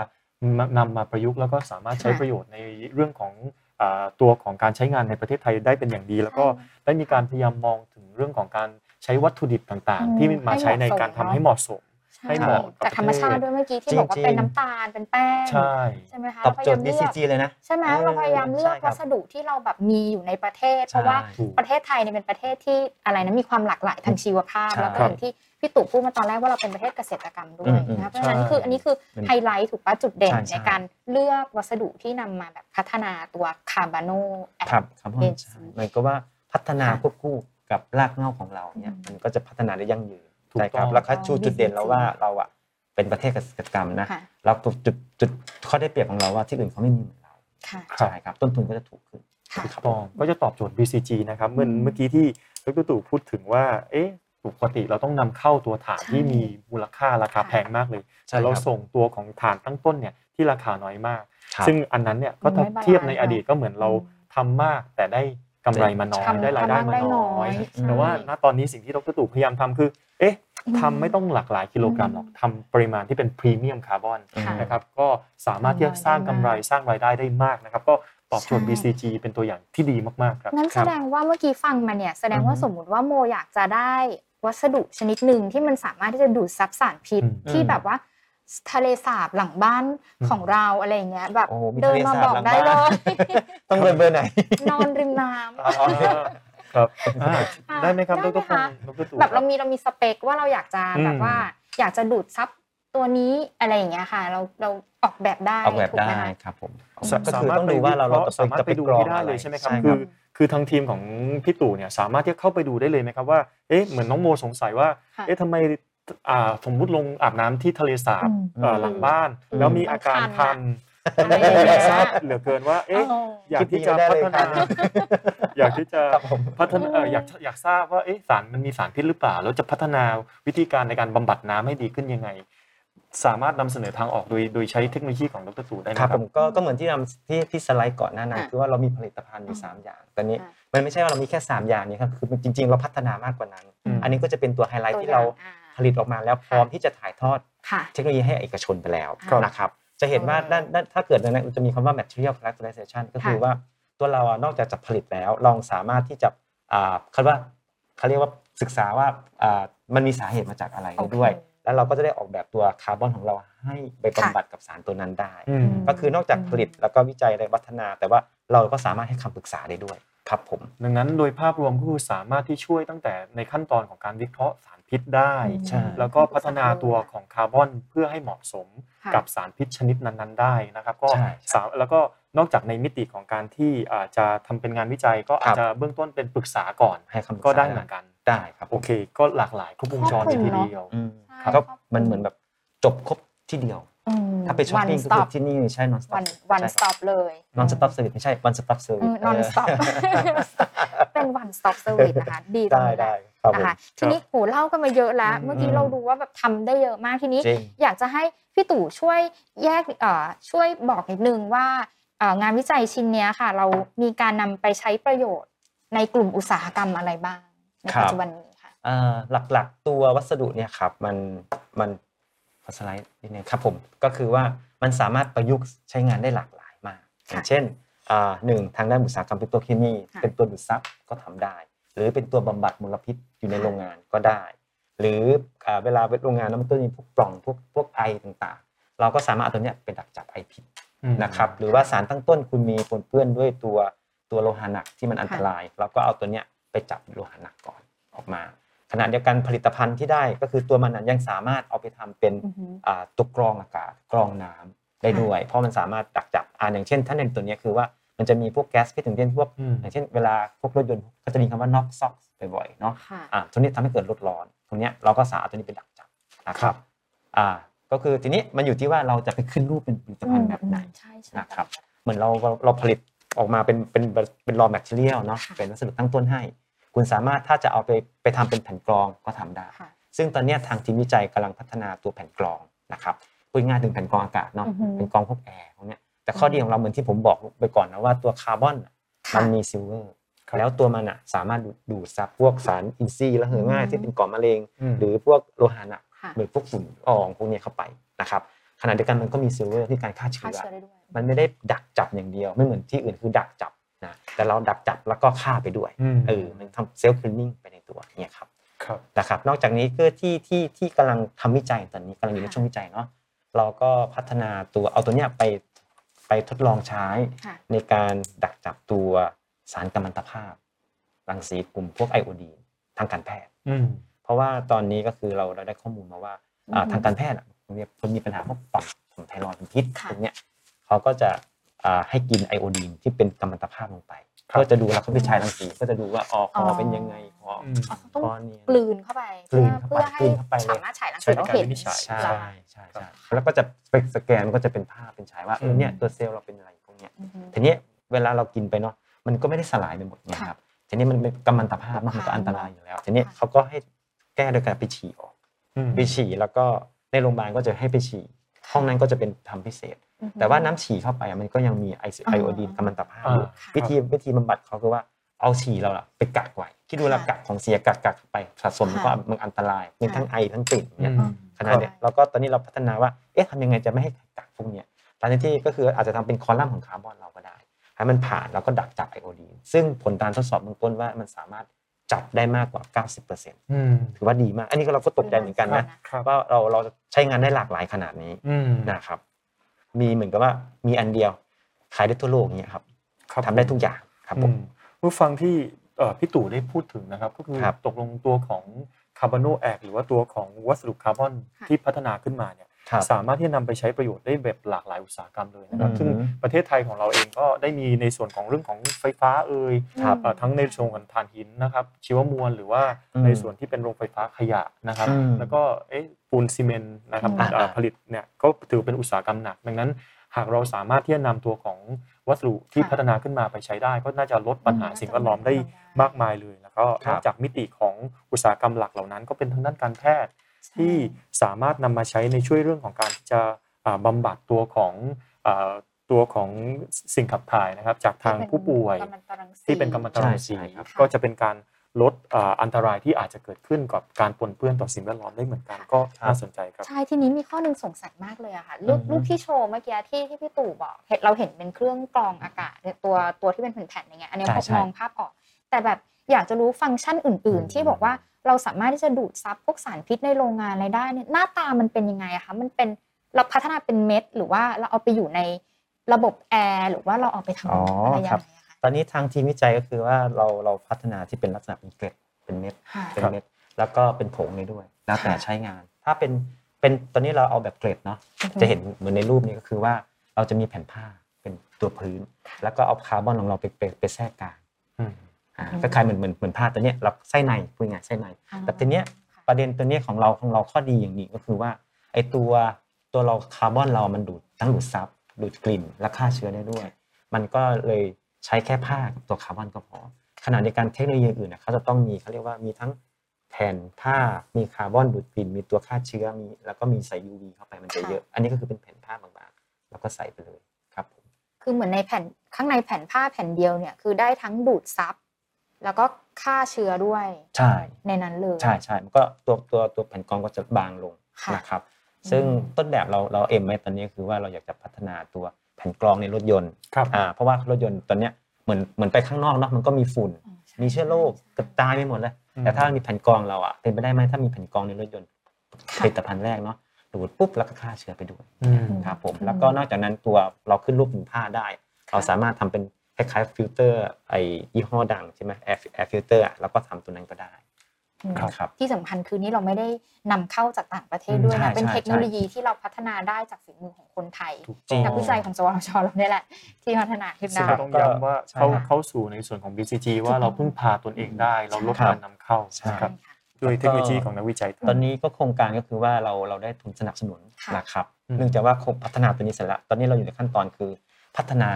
S1: นำมาประยุกต์แล้วก็สามารถใช้
S2: ค่ะ
S1: ประโยชน์ในเรื่องของอาตัวของการใช้งานในประเทศไทยได้เป็นอย่างดี แล้วก็ได้มีการพยายามมองถึงเรื่องของการใช้วัตถุดิบต่าง
S2: อืม
S1: ๆที่มาใช้ใน
S2: ให้เหมาะสม
S1: การทำ
S2: เนอะ
S1: ให้เหมาะสม
S2: ใช่
S1: ให้เหมาะกับ
S2: จากธรรมชาติด้วยเมื่อกี้ที่บอกว่า
S3: จริงๆ
S2: เป็นน้ำตาลเป็นแป้ง
S1: ใช่
S2: ใช่ไหมคะ
S3: ตอบ
S2: เราพ
S3: โจ
S2: ยา
S3: ท
S2: ยาม
S3: ย์
S2: เลือก
S3: BCG เลยนะ
S2: ใช่ไหม
S3: เออ
S2: เราพยายามเลือก
S3: ใช่ครับ
S2: วัสดุที่เราแบบมีอยู่ในประเทศ เพราะว่า
S3: ใช่
S1: ถูก
S2: ประเทศไทยเนี่ยเป็นประเทศที่อะไรนะมีความหลากหลายทางชีวภาพ
S3: ใช่
S2: แล้วก็อย่างที่ พี่ตู่พูดมาตอนแรกว่าเราเป็นประเทศเกษตรกรรมด้วย
S3: อืมอืม
S2: นะคะเพราะฉะนั้น
S1: ใช่
S2: คืออันนี้คือ
S3: มัน
S2: ไฮไลท์ถูกปะจุดเด่น
S3: ใช่ใช่
S2: ในการเลือกวัสดุที่นำมาแบบพัฒนาตัวคาร์บาโนแอ
S3: ครับครับผม
S2: เอ็น
S3: ใช่มันก็ว่าพัฒนา
S2: ค่ะ
S3: ควบคู่กับรากเหง้าของเราเนี่ย
S2: อืม
S3: มันก็จะพัฒนาได้ยั่งยืน
S1: ถูก
S3: ใช่ครับ
S1: ต้อง
S3: แล้วก็ชู
S2: อ๋อ
S3: จุดเด่น
S2: BCG
S3: แล้วว่าเราอะเป็นประเทศเกษตรกรรมนะ
S2: ค่ะ
S3: แล้วจุดจุดจุดข้อได้เปรียบของเราว่าที่อื่นเขาไม่มีเหมือนเรา
S2: ค่ะ
S1: ครับ
S3: ใช่ครับต้นทุนก็จะถูกขึ้น
S2: ค่ะ
S3: ครับ
S1: ต้องก็จะตอบโจทย์ BCG นะครับเมื่อ
S2: อืม
S1: เมื่อกี้ที่ดรตู่พูดถึงว่า เอ๊ะ ปกติเราต้องนำเข้าตัวถ่าน
S2: ใช่
S1: ที่มีมูลค่าราคา
S2: ค่ะ
S1: แพงมากเลย
S3: ใช่
S1: แต่เรา
S3: ครับ
S1: ส่งตัวของถ่านตั้งต้นเนี่ยที่ราคาน้อยมาก
S3: ครับ
S1: ซึ่งอันนั้นเนี่ยก็
S2: มันไม่บาลานซ์
S1: เทียบในอดีตก็เหมือนเรา
S2: อืม
S1: ทำมากแต่ได้กำไรมาน้อย
S2: ทำ
S1: ได้รายได้มา
S2: ทำได้น้
S1: น้
S2: อ
S1: อยย
S2: ใช่
S1: แต่ว่าณตอนนี้สิ่งที่ดรตู่พยายามทำคือ เอ๊ะ
S2: อืม
S1: ทำไม่ต้องหลากหลายกิโลกรัมหรอกทำปริมาณที่เป็นพรีเมียมคาร์บอน
S2: ค่ะ
S1: นะครับก็สามารถที่จะสร้างกำไรสร้างรายได้ได้มากนะครับ ก็ตอบโจทย์
S2: ใช่
S1: BCG เป็นตัวอย่างที่ดีมากๆครับ
S2: งั้นแสดงว่าเมื่อกี้ฟังมาเนี่ยแสดงว่า
S1: อือฮึ
S2: สมมุติว่าโมอยากจะได้ วัสดุชนิดหนึ่งที่มันสามารถที่จะดูดซับสารพิษ
S1: อืม
S2: ที่แบบว่าทะเลสาบหลังบ้านของเราอะไรอย่างเงี้ยแบบ
S3: โอ้โหมี
S2: เดิน
S3: ทะเล
S2: มา
S3: สา
S2: บอก
S3: หลัง
S2: ได้เล
S3: บ้าน
S2: ย
S3: ต้องเดินเบอร์ไหน
S2: นอนริมน้ำ
S1: อ๋อครับอ่าได้ไหมครับด
S2: ได้ไหม
S1: รพง
S2: คะ
S1: ศ์ดรตู่
S2: แบบเรา
S1: คบ
S2: มีเรามีสเปคว่าเราอยากจะ
S1: อืม
S2: แบบว่า อยากจะดูดซับตัวนี้อะไรอย่างเงี้ยค่ะ เราเราออกแบบได้
S3: ออกแบบ
S2: ถูกหม
S3: ได้
S2: คะ
S3: ครับผม
S1: สา
S3: ก็
S1: สา
S3: คือ
S1: มารถ
S3: ต้องดูว่าเราเราจะ
S1: สามารถ
S3: จะ
S1: ไปดู
S3: กรอง
S1: ให้ได้
S3: อะ
S1: เล
S3: ร
S1: ยใช่ไหมครับ
S3: ใช่
S1: คือ คือทางทีมของพี่ตู่เนี่ยสามารถที่จะเข้าไปดูได้เลยไหมครับว่าเอ๊ะเหมือนน้องโมสงสัยว่า
S2: ค่ะ
S1: เอ๊ะทำไมอ่าสมมุติลงอาบน้ำที่ทะเลสาบ
S2: อืม
S1: เอ่อหลังบ้าน
S2: อืม
S1: แล้วมีอาการ
S2: คั
S1: คัน
S2: น
S1: ไม่ได้อยากทราบเหลือเกินว่า เอ๊ะ
S2: อ๋อ
S1: อยากที่จะ
S3: คิดดี
S1: พั
S3: ไม่
S1: ฒ
S3: ได้
S1: นา
S3: เลยครับ
S1: อยากที่จะ
S3: ครับผม
S1: พัฒนาเอ่ออยากอยากทราบว่าเอ๊ะสารมันมีสารพิษหรือเปล่า แล้วจะพัฒนาวิธีการในการบำบัดน้ำให้ดีขึ้นยังไง สามารถนำเสนอทางออกโดยโดยใช้เทคโนโลยีของดรตู่ได้ไหม
S3: ค
S1: ค
S3: รั
S1: รั
S3: บบผมก็ก็เหมือนที่นำที่ที่สไลด์ก่อนหน้านั้น
S2: ค่ะ
S3: คือว่าเรามีผลิตภัณฑ์อยู่
S2: อืม
S3: สามอย่างตอนนี้
S2: ค่ะ
S3: มันไม่ใช่ว่าเรามีแค่สามอย่างนี้ครับคือจริง ๆ เราพัฒนามากกว่านั้น
S1: อืม
S3: อันนี้ก็จะเป็นตัวไฮไลท์
S2: ตัว
S3: ที่เรา
S2: อย่างอ่า
S3: ผลิตออกมาแล้วพร้อมที่จะถ่ายทอด
S2: ค่ะ
S3: เทคโนโลยีให้เอกชนไปแล้ว
S2: ครับ
S3: นะครับจะเห็นว่า
S2: เออ
S3: ด้านด้านถ้าเกิดในนั้นจะมีคำว่า material characterization ก็คือ
S2: ค่ะ
S3: ว่าตัวเราอะนอกจากจะผลิตแล้วลองสามารถที่จะอ่าเขาเรียกว่าเขาเรียกว่าศึกษาว่าอ่ามันมีสาเหตุมาจากอะไร
S2: โอเค
S3: ด้วย แล้วเราก็จะได้ออกแบบตัวคาร์บอนของเราให้ไป
S2: ค่ะ
S3: บำบัดกับสารตัวนั้นได้
S1: อืม
S3: ก็คือนอกจากผลิตแล้วก็วิจัยและพัฒนา แต่ว่าเราก็สามารถให้คำปรึกษาได้ด้วยครับผม
S1: ดังนั้นโดยภาพรวมก็คือสามารถที่ช่วยตั้งแต่ในขั้นตอนของการวิเคราะห์สารพิษได้
S3: ใช่
S1: แล้วก็พัฒนาตัวของคาร์บอนเพื่อให้เหมาะสม
S2: ค่ะ
S1: กับสารพิษชนิดนั้นๆ ได้นะครับ ก็
S3: ใช่
S1: สามแล้วก็นอกจากในมิติของการที่อาจจะทำเป็นงานวิจัย ก็อาจจะเบื้องต้นครับเป็นปรึกษาก่อน
S3: ให้คำปรึกษา
S1: ก็ได้เหมือนกัน
S3: ได้ครับ
S1: โอเค ก็หลากหลายครบวงจรเลยทีเดียว
S3: อืม
S2: ใช่
S3: ก็
S2: ครอบคลุม
S3: มันเหมือนแบบจบครบที่เดียว
S2: อืม
S3: ถ้าไปช้อปปิ้ง
S2: one
S3: ก็คือ
S2: stop
S3: ที่นี่ใช่ non stop
S2: one one
S3: ใช่
S2: stop เลย
S3: non stop service ไม่ใช่ one stop service
S2: non stopเป็น one stop service นะคะดีตรง
S3: ได้
S2: นี้แห
S3: ได้
S2: ละ
S3: ครับ
S2: นะ
S3: ผม
S2: คะทีนี้โหเล่ากันมาเยอะแล้ว
S1: อืม
S2: เมื่อกี้เราดูว่าแบบทำได้เยอะมากทีนี้
S3: จริง
S2: อยากจะให้พี่ตู่ช่วยแยกเอ่อช่วยบอกนิดนึงว่าเอ่องานวิจัยชิ้นเนี้ยค่ะ เรามีการนำไปใช้ประโยชน์ในกลุ่มอุตสาหกรรมอะไรบ้าง ใน
S3: ครับ
S2: ปัจจุบันนี้ค่ะ
S3: เอ่อหลักๆ ตัววัสดุเนี่ยครับมันมันขอสไลด์นิดนึงครับผมก็คือว่ามันสามารถประยุกต์ใช้งานได้หลากหลายมากอ
S2: ค่ะ
S3: ย่างเช่นอ่าหนึ่งทางด้านอุตสาหกรรมปิโตรเคมี
S2: ค่ะ
S3: เป็นตัวดูดซับก็ทำได้ หรือเป็นตัวบำบัดมลพิษอยู่ใน
S2: ค่ะ
S3: โรงงานก็ได้ หรืออ่าเวลาโรงงานแล้วมันก็มีพวกปล่องพวกพวกไอต่างๆ เราก็สามารถเอาตัวเนี้ยไปดักจับไอพิษนะครับหรือว่าสารตั้งต้นคุณมีปนเปื้อนด้วยตัวตัวโลหะหนักที่มันอันตราย เราก็เอาตัวเนี้ย ไปจับโลหะหนักก่อนออกมาขณะเดียวกันผลิตภัณฑ์ที่ได้ก็คือตัวมันนะยังสามารถเอาไปทำเป็น
S2: อือฮึ
S3: อ่าตัวกรองอากาศกรองน้ำได้ด้วย เพราะมันสามารถดักจับอ่าอย่างเช่น ถ้าในตัวเนี้ยคือว่ามันจะมีพวกแก๊สพิษถึงเช่นพวก
S1: อืม
S3: อย่างเช่นเวลาพวกรถยนต์ก็จะมีคำว่า NOx SOx บ่อยๆเนาะ
S2: ค่ะ
S3: อ่าตัวนี้ทำให้เกิดรถร้อนตรงเนี้ยเราก็สามารถเอาตัวนี้ไปดักจับนะครับอ่าก็คือทีนี้มันอยู่ที่ว่าเราจะไปขึ้นรูปเป็นผลิตภัณฑ์แบบไหน
S2: ใช่ใช่
S3: นะครับเหมือนเราเราเราผลิตออกมาเป็นเป็นเป็น raw material เนาะ
S2: ค่ะ
S3: เป็นวัสดุตั้งต้นให้ คุณสามารถถ้าจะเอาไปไปทำเป็นแผ่นกรองก็ทำได้
S2: ค่ะ
S3: ซึ่งตอนเนี้ยทางทีมวิจัยกำลังพัฒนาตัวแผ่นกรองนะครับพูดง่ายๆถึงแผ่นกรองอากาศเนาะ
S2: อือฮึ
S3: เป็นกรองพวกแอร์พวกเนี้ยแต่ข้อดีของเราเหมือนที่ผมบอกไปก่อนนะว่าตัวคาร์บอนน่ะ
S2: ค่ะ
S3: มันมี silver
S1: ครับ
S3: แล้วตัวมันอะสามารถดูดดูดซับพวกสารอินทรีย์ระเหยง่าย
S2: อืม
S3: ที่เป็นก่อมะเร็ง
S1: อืม
S3: หรือพวกโลหะหนัก
S2: ค่ะ
S3: หรือพวกฝุ่นละอองพวกเนี้ยเข้าไปนะครับขณะเดียวกันมันก็มี silver ที่การฆ่าเชื้อ
S2: ฆ่าเชื้อได้ด้วย
S3: มันไม่ได้ดักจับอย่างเดียวไม่เหมือนที่อื่นคือดักจับ นะแต่เราดักจับแล้วก็ฆ่าไปด้วย
S1: อืม
S3: เออมันทำ self cleaning ไปในตัวเนี่ยครับ
S1: ครับ
S3: นะครับนอกจากนี้ก็ที่ที่ที่กำลังทำวิจัยตอนนี้กำลังอยู่ใน
S2: ค่ะ
S3: ช่วงวิจัยเนาะเราก็พัฒนาตัวเอาตัวเนี้ยไปไปทดลองใช้
S2: ค่ะ
S3: ในการดักจับตัวสารกัมมันตภาพรังสีกลุ่มพวกไอโอดีนทางการแพทย์
S1: อืม
S3: เพราะว่าตอนนี้ก็คือเราเราได้ข้อมูลมาว่าอ่า
S2: อือฮึ
S3: ทางการแพทย์อะเนี่ยคนมีปัญหาพวกต่อมของไทรอยด์เป็นพิษ
S2: ค่ะ
S3: พวกเนี้ยเขาก็จะอ่า ให้กินไอโอดีนที่เป็นกัมมันตภาพลงไป
S1: ครับ
S3: ก็จะดูแล้วเขาไปฉายรังสีก็จะดูว่าอ๋อคออ
S2: อ
S3: เป็นยังไงคอ
S1: อืม
S2: อ๋อต้อง
S3: คอเนี่ย
S2: กลืนเข้าไป
S3: กลื
S2: เพื่อน
S3: เข้าไป
S2: เพื่อก
S3: ลื
S2: ให้
S3: นเข้าไปเลย
S2: สามารถฉายรัง
S1: ใช้
S2: สี
S1: ใน
S2: เรา
S1: การ
S2: เห็น
S1: วินิจฉัย
S3: ใช่
S2: เหรอ
S3: ใช่ใช่แล้วก็จะไปสแกนมันก็จะเป็นภาพเป็นฉายว่าเออเนี่ยตัวเซลล์เราเป็นอะไรพวกเนี้ย
S2: อือฮึ
S3: ทีนี้เวลาเรากินไปเนาะมันก็ไม่ได้สลายไปหมดเนยครับทีนี้มันเป็นกัมมันตภาพเนอะมันก็อันตรายอยู่แล้ว ทีนี้
S2: ค่ะ
S3: เขาก็ให้แก้โดยการไปฉี่ออก
S1: อืม
S3: ไปฉี่แล้วก็ในโรงพยาบาลก็จะให้ไปฉี่ห้องนั้นก็จะเป็นทำพิเศษ
S2: อือฮึ
S3: แต่ว่าน้ำฉี่เข้าไปอะมันก็ยังมีไอซิ
S2: อ๋อ
S3: ไอโอดีนกัมมันตภาพอยู่
S1: อ่า
S3: วิธีวิธีบำบัดเขาคือว่าเอาฉี่เราอะไปกักไว้คิดดูเรา
S2: ค่ะ
S3: กักของเสียกักกักไปสะสม
S2: ค่ะ
S3: ก็มันอันตรายมีทั้งไอทั้งกลิ่นเนี่ย
S1: อืม
S3: ขนาดเนี้ยแล้วก็ตอนนี้เราพัฒนาว่าเอ๊ะทำยังไงจะไม่ให้กักพวกเนี้ยตอนนี้ที่ก็คืออาจจะทำเป็นคอลัมน์ของคาร์บอนเราก็ได้ให้มันผ่านแล้วก็ดักจับไอโอดีนซึ่งผลการทดสอบเบื้องต้นว่ามันสามารถจับได้มากกว่า 90%
S1: อืม
S3: ถือว่าดีมาก อันนี้ก็เราก็ตกใจเหมือนกันนะครับว่าเราเราใช้งานได้หลากหลายขนาดนี้
S1: อืม
S3: นะครับ มีเหมือนกับว่ามีอันเดียว ขายได้ทั่วโลกเนี่ยครับ
S1: ครับ
S3: ทำได้ทุกอย่างครับผม
S1: อืมผู้ฟังที่เอ่อพี่ตู่ได้พูดถึงนะครับ ก็คือ
S3: ครับ
S1: ตกลงตัวของคาร์บอนโนแอกหรือว่าตัวของวัสดุคาร์บอน
S2: ค่ะ
S1: ที่พัฒนาขึ้นมาเนี่ย
S3: ครับ
S1: สามารถที่จะนำไปใช้ประโยชน์ได้แบบหลากหลายอุตสาหกรรมเลยนะครับ
S3: อืม
S1: ซึ่งประเทศไทยของเราเองก็ได้มีในส่วนของเรื่องของไฟฟ้าเอ่ย
S3: ครับ
S1: เอ่อทั้งในส่วนของถ่านหินนะครับชีวมวลหรือว่า
S3: อืม
S1: ในส่วนที่เป็นโรงไฟฟ้าขยะนะครับ
S3: อืม
S1: แล้วก็เอ๊ะปูนซีเมนต์นะครับ
S2: อืม
S1: เอ่อผลิตเนี่ยก็ถือเป็นอุตสาหกรรมหนัก ดังนั้นหากเราสามารถที่จะนำตัวของวัสดุที่
S2: ค่ะ
S1: พัฒนาขึ้นมาไปใช้ได้ ก็น่าจะลดปัญหา
S2: อืม
S1: สิ่งแวดล้อมได้มากมายเลย แล้วก็
S3: คนรั
S1: อบกจากมิติของอุตสาหกรรมหลักเหล่านั้น ก็เป็นทางด้านการแพทย์
S2: ใช่
S1: ที่สามารถนำมาใช้ในช่วยเรื่องของการที่จะอ่าบำบัดตัวของอ่าตัวของสิ่งขับถ่ายนะครับ จากทางผู้ป่วย
S2: กัมมันตรังสี
S1: ที่เป็นกัมมันตรังสี
S3: ใช่ใช่
S1: ครับ
S2: ค่ะ
S1: ก็จะเป็นการลดอ่าอันตรายที่อาจจะเกิดขึ้นกับการปนเปื้อนต่อสิ่งแวดล้อมได้เหมือนกันก็
S3: ครับ
S1: น่าสนใจครับ
S2: ใช่ทีนี้มีข้อหนึ่งสงสัยมากเลยอะค่ะรูป
S3: อือฮึ
S2: รูปที่โชว์เมื่อกี้ที่ที่พี่ตู่บอกเห็นเราเห็นเป็นเครื่องกรองอากาศเนี่ยตัวตัวที่เป็นแผ่นๆอย่างเงี้ยอันนี้
S3: ใช่
S2: พอ
S3: ใช่
S2: มองภาพออก แต่แบบอยากจะรู้ฟังก์ชันอื่น
S3: อืม
S2: ๆที่บอกว่า เราสามารถที่จะดูดซับพวกสารพิษในโรงงานอะไรได้เนี่ยหน้าตามันเป็นยังไงอะคะมันเป็นเราพัฒนาเป็นเม็ด หรือว่าเราเอาไปอยู่ในระบบแอร์หรือว่าเราเอาไปทำ
S3: อ๋อ
S2: อะไรยัง
S3: ครับ
S2: ไงอะคะ
S3: ตอนนี้ทางทีมวิจัยก็คือว่าเราเราพัฒนาที่เป็นลักษณะเป็นเกล็ดเป็นเม็ด
S2: ค่ะ
S3: เป็นเม็ดแล้วก็เป็นผงเลยด้วยแล้วแต่
S2: ค่ะ
S3: ใช้งาน ถ้าเป็นเป็นตอนนี้เราเอาแบบเกล็ดเนาะ
S2: อือฮึ
S3: จะเห็นเหมือนในรูปนี้ก็คือว่าเราจะมีแผ่นผ้าเป็นตัวพื้น แล้วก็เอาคาร์บอนของเราไปไปไปแทรกกลาง
S1: อืม
S3: อ่า
S2: อืม
S3: ก็ คล้ายเหมือนเหมือนเหมือนผ้าตัวเนี้ยเราไส้ในพูดง่ายๆไส้ใน
S2: อ่า
S3: แต่ทีเนี้ย
S2: ค่ะ
S3: ประเด็นตัวเนี้ยของเราของเราข้อดีอย่างนี้ก็คือว่าไอตัวตัวเราคาร์บอนเรามันดูดทั้งดูดซับดูดกลิ่นและฆ่าเชื้อได้ด้วย มันก็เลยใช้แค่ผ้ากับตัวคาร์บอนก็พอขณะในการเทคโนโลยีอื่นนะเขาจะต้องมีเขาเรียกว่ามีทั้งแผ่นผ้ามีคาร์บอนดูดกลิ่นมีตัวฆ่าเชื้อมี แล้วก็มีใส่ UV เข้าไปมันจะเยอะ อันนี้ก็คือเป็นแผ่นผ้าบางๆ แล้วก็ใส่ไปเลยครับผม
S2: คือเหมือนในแผ่นข้างในแผ่นผ้าแผ่นเดียวเนี่ยคือได้ทั้งดูดซับ แล้วก็ฆ่าเชื้อด้วย
S3: ใช่
S2: ในนั้นเลย
S3: ใช่ใช่มันก็ตัวตัวตัวแผ่นกรองก็จะบางลง
S2: ค่ะ
S3: นะครับ ซึ่งต้นแบบเราเรา aim ไว้ตอนนี้คือว่าเราอยากจะพัฒนาตัวแผ่นกรองในรถยนต์
S1: ครับ
S3: อ่าเพราะว่ารถยนต์ตอนเนี้ยเหมือนเหมือนไปข้างนอกเนาะมันก็มีฝุ่น
S2: อืใช่
S3: มีเชื้อโรคกระจายไปหมดเลย
S1: อืม
S3: แต่ถ้ามีแผ่นกรองเราอะเป็นไปได้ไหมถ้ามีแผ่นกรองในรถยนต์
S2: ค่ะผ
S3: ลิตภัณฑ์แรกเนาะดูดปุ๊บแล้วก็ฆ่าเชื้อไปด้วย
S1: อืม
S3: ครับผม
S2: อืม
S3: แล้วก็นอกจากนั้นตัวเราขึ้นรูปเป็นผ้าได้ เราสามารถทำเป็น คล้ายๆฟิลเตอร์ไอยี่ห้อดังใช่ไหม air air filter แล้วก็ทำตัวนั้นก็ได้
S2: อืม
S3: ครับ
S2: ที่สำคัญคือนี่เราไม่ได้นำเข้าจากต่างประเทศด้วย
S3: ใช่
S2: นะเป็น
S3: ใช่
S2: เทคโนโลยีที่เราพัฒนาได้จากฝีมือของคนไทย
S1: ถูกต้อง
S2: นักวิจัยของสวทชเราเนี่ยแหละที่พัฒนาขึ้น
S1: ซึ่ง
S2: ได้
S1: ก็ต้องย้ำว่า
S3: ใช่
S1: เข้า
S2: ค่ะ
S1: เข้าสู่ในส่วนของ BCG ว่าเราพึ่งพาตนเองได้ เราลด
S3: ครับ
S1: การนำเข้า
S3: ใช่
S1: นะครับ
S2: ใช่ค่ะ
S1: ด้วยเทคโนโลยีของนักวิจัย
S3: ตอนนี้ก็โครงการก็คือว่าเราเราได้ทุนสนับสนุน
S2: ค่ะ
S3: นะครับ
S1: อืม
S3: เนื่องจากว่าโครงพัฒนาตัวนี้เสร็จแล้วตอนนี้เราอยู่ในขั้นตอนคือพัฒนา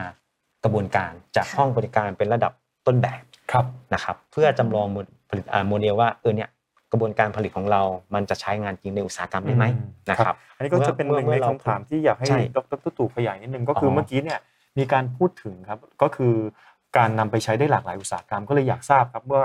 S3: กระบวนการจาก
S2: ค่ะ
S3: ห้องบริการเป็นระดับต้นแบบ
S1: ครับ
S3: นะครับเพื่อจำลองโมเดลผลิตอ่าโมเดลว่าเออเนี่ยกระบวนการผลิตของเรา มันจะใช้งานจริงในอุตสาหกรรมได้ไหม
S1: อืม
S3: นะครับ
S1: อันนี้ก็จะเป็นหนึ่ง
S3: เมื่
S1: ใน
S3: อเรา
S1: คำถามที่อยากให้
S3: ใช่
S1: ดรตู่ขยายนิดนึงก็คืออ
S3: อ
S1: เมื่อกี้เนี่ยมีการพูดถึงครับก็คือการนำไปใช้ได้หลากหลายอุตสาหกรรม ก็เลยอยากทราบครับว่า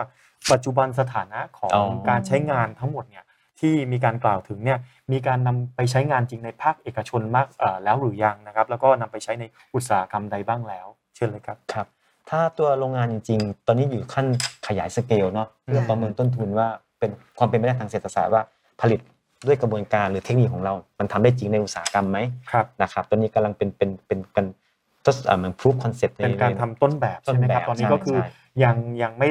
S1: ปัจจุบันสถานะของ
S3: อ๋อ
S1: การใช้งานทั้งหมดเนี่ยที่มีการกล่าวถึงเนี่ยมีการนำไปใช้งานจริงในภาคเอกชนมากเอ่อแล้วหรือยังนะครับ แล้วก็นำไปใช้ในอุตสาหกรรมใดบ้างแล้วเชิญเลยครับ
S3: ครับ ถ้าตัวโรงงานจริงๆ ตอนนี้อยู่ขั้นขยายสเกลเนาะเพื่อ
S2: ค่ะ
S3: ประเมินต้นทุนว่าเป็นความเป็นไปได้ทางเศรษฐศาสตร์ว่าผลิตด้วยกระบวนการหรือเทคนิคของเรา มันทำได้จริงในอุตสาหกรรมไหม
S1: ครับ
S3: นะครับตอนนี้กำลังเป็นเป็นเป็นกันทดอ่าเหมือน proof concept ใน
S1: เป็นการทำต้นแบบ
S3: ต้
S1: ใช่
S3: น
S1: ไหม
S3: แบ
S1: ครับ
S3: บ
S1: ตอนนี้
S3: ใช่
S1: ก็คือ
S3: ใช่
S1: ยังยังไม่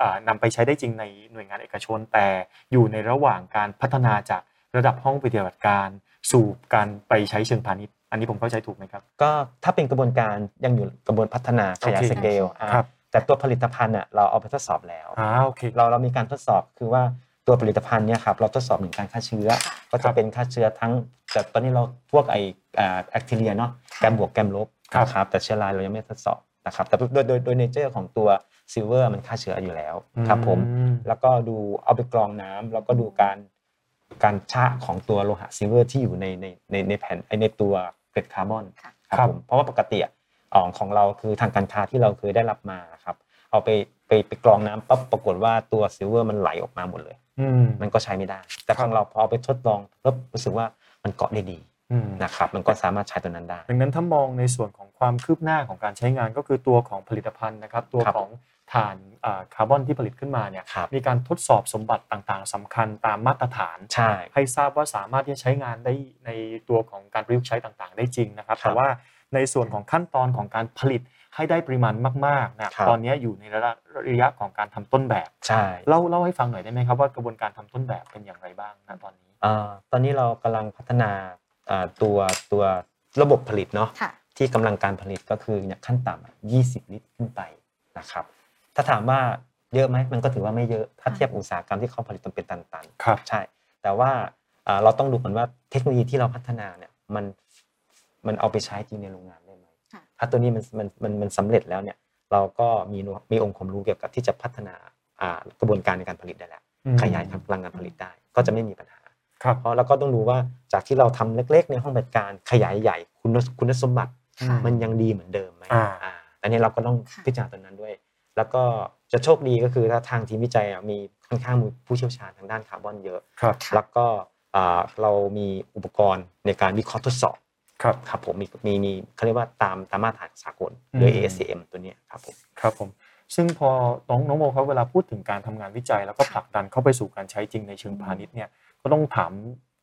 S1: อ่านำไปใช้ได้จริงในหน่วยงานเอกชน แต่อยู่ในระหว่างการพัฒนาจากระดับห้องปฏิบัติการ สู่การไปใช้เชิงพาณิชย์ อันนี้ผมเข้าใจถูกไหมครับ
S3: ก็ถ้าเป็นกระบวนการยังอยู่กระบวนพัฒนาขยาย
S1: โอเค
S3: สเกลอ่า
S1: ครับ
S3: แต่ตัวผลิตภัณฑ์อะเราเอาไปทดสอบแล้ว
S1: อ่าโอเค
S3: เราเรามีการทดสอบคือว่าตัวผลิตภัณฑ์เนี่ยครับเราทดสอบหนึ่งการฆ่าเชื้อ
S2: ค่ะ
S3: ก็จะ
S1: ครั
S3: จะ
S1: บ
S3: เป็นฆ่าเชื้อทั้งแต่ตอนนี้เราพวกไออ่าแบคทีเรียเนาะ
S2: ค่ะ
S3: แกรมบวกแกรมลบ
S1: ครับ
S3: นะครับแต่เชื้อราเรายังไม่ทดสอบนะครับแต่โดยโดยโดย nature ของตัว silver มันฆ่าเชื้ออยู่แล้วครับผม
S1: อืม
S3: แล้วก็ดูเอาไปกรองน้ำแล้วก็ดูการการชะของตัวโลหะ silver ที่อยู่ในในในในแผ่นไอในตัว เกล็ดคาร์บอน
S2: ค่ะ
S3: ครับผมเพราะว่าปกติอะของของเราคือทางการค้าที่เราเคยได้รับมาครับ เอาไปไปไปกรองน้ำปั๊บปรากฏว่าตัว silver มันไหลออกมาหมดเลย
S1: อืม
S3: มันก็ใช้ไม่ได้ แต่
S1: ครับ
S3: ของเราพอเอาไปทดลองแล้วรู้สึกว่ามันเกาะได้ดี
S1: อืม
S3: นะครับมันก็สามารถใช้ตัวนั้นได้
S1: ดังนั้นถ้ามองในส่วนของความคืบหน้าของการใช้งานก็คือตัวของผลิตภัณฑ์นะครับ ตัว
S3: ครับ
S1: ของ ถ่านอ่าคาร์บอนที่ผลิตขึ้นมาเนี่ย
S3: ครับ
S1: มีการทดสอบสมบัติต่างๆสำคัญตามมาตรฐาน
S3: ใช่
S1: ให้ทราบว่าสามารถที่จะใช้งานได้ในตัวของการประยุกต์ใช้ต่างๆ ได้จริงนะครับ
S3: ครับ
S1: แต่ว่าในส่วนของขั้นตอนของการผลิตให้ได้ปริมาณมากๆนะครับตอนนี้อยู่ในระยะระยะของการทำต้นแบบ
S3: ใช่
S1: เล่าเล่าให้ฟังหน่อยได้ไหมครับว่ากระบวนการทำต้นแบบเป็นอย่างไรบ้างณตอนนี้
S3: อ่าตอนนี้เรากำลังพัฒนาอ่าตัวตัวระบบผลิตเนาะ
S2: ค่ะ
S3: ที่กำลังการผลิตก็คือเนี่ยขั้นต่ำอะ20 ลิตรขึ้นไปนะครับ ถ้าถามว่าเยอะไหมมันก็ถือว่าไม่เยอะถ้า
S2: ค่ะ
S3: เทียบอุตสาหกรรมที่เขาผลิตมันเป็นตัน
S1: ครับ
S3: ๆใช่ แต่ว่าอ่าเราต้องดูก่อนว่าเทคโนโลยีที่เราพัฒนาเนี่ยมันมันเอาไปใช้จริงในโรงงานได้ไหม
S2: ค่ะ
S3: ถ้าตัวนี้มันมันมันมันสำเร็จแล้วเนี่ยเราก็มีมีองค์ความรู้เกี่ยวกับที่จะพัฒนาอ่ากระบวนการในการผลิตได้แล้ว
S1: อืม
S3: ขยายพลังงานผลิตได้ ก็จะไม่มีปัญหา
S1: ครับ
S3: เพราะเราก็ต้องดูว่าจากที่เราทำเล็ก ๆ ในห้องปฏิบัติการขยายใหญ่คุณคุณสมบัติ
S2: ค่ะ
S3: มันยังดีเหมือนเดิมไหม
S1: อ่า
S3: อ่าอันนี้เราก็ต้อง
S2: ค่ะ
S3: พิจารณาตัวนั้นด้วย แล้วก็จะโชคดีก็คือถ้าทางทีมวิจัยอะมีค่อนข้างมีผู้เชี่ยวชาญทางด้านคาร์บอนเยอะ
S1: ครับ
S2: ค่ะ
S3: แล้วก็อ่าเรามีอุปกรณ์ในการวิเคราะห์ทดสอบ
S1: ครับ
S3: ครับผมมีมีมีเขาเรียกว่าตามตามมาตรฐานสากลโดย
S1: อืม
S3: ASCM ตัวเนี้ยครับผม
S1: ครับผมซึ่งพอน้องน้องโมครับเวลาพูดถึงการทำงานวิจัย แล้วก็ผลักดันเข้าไปสู่การใช้จริงในเชิงพาณิชย์เนี่ยก็ต้องถาม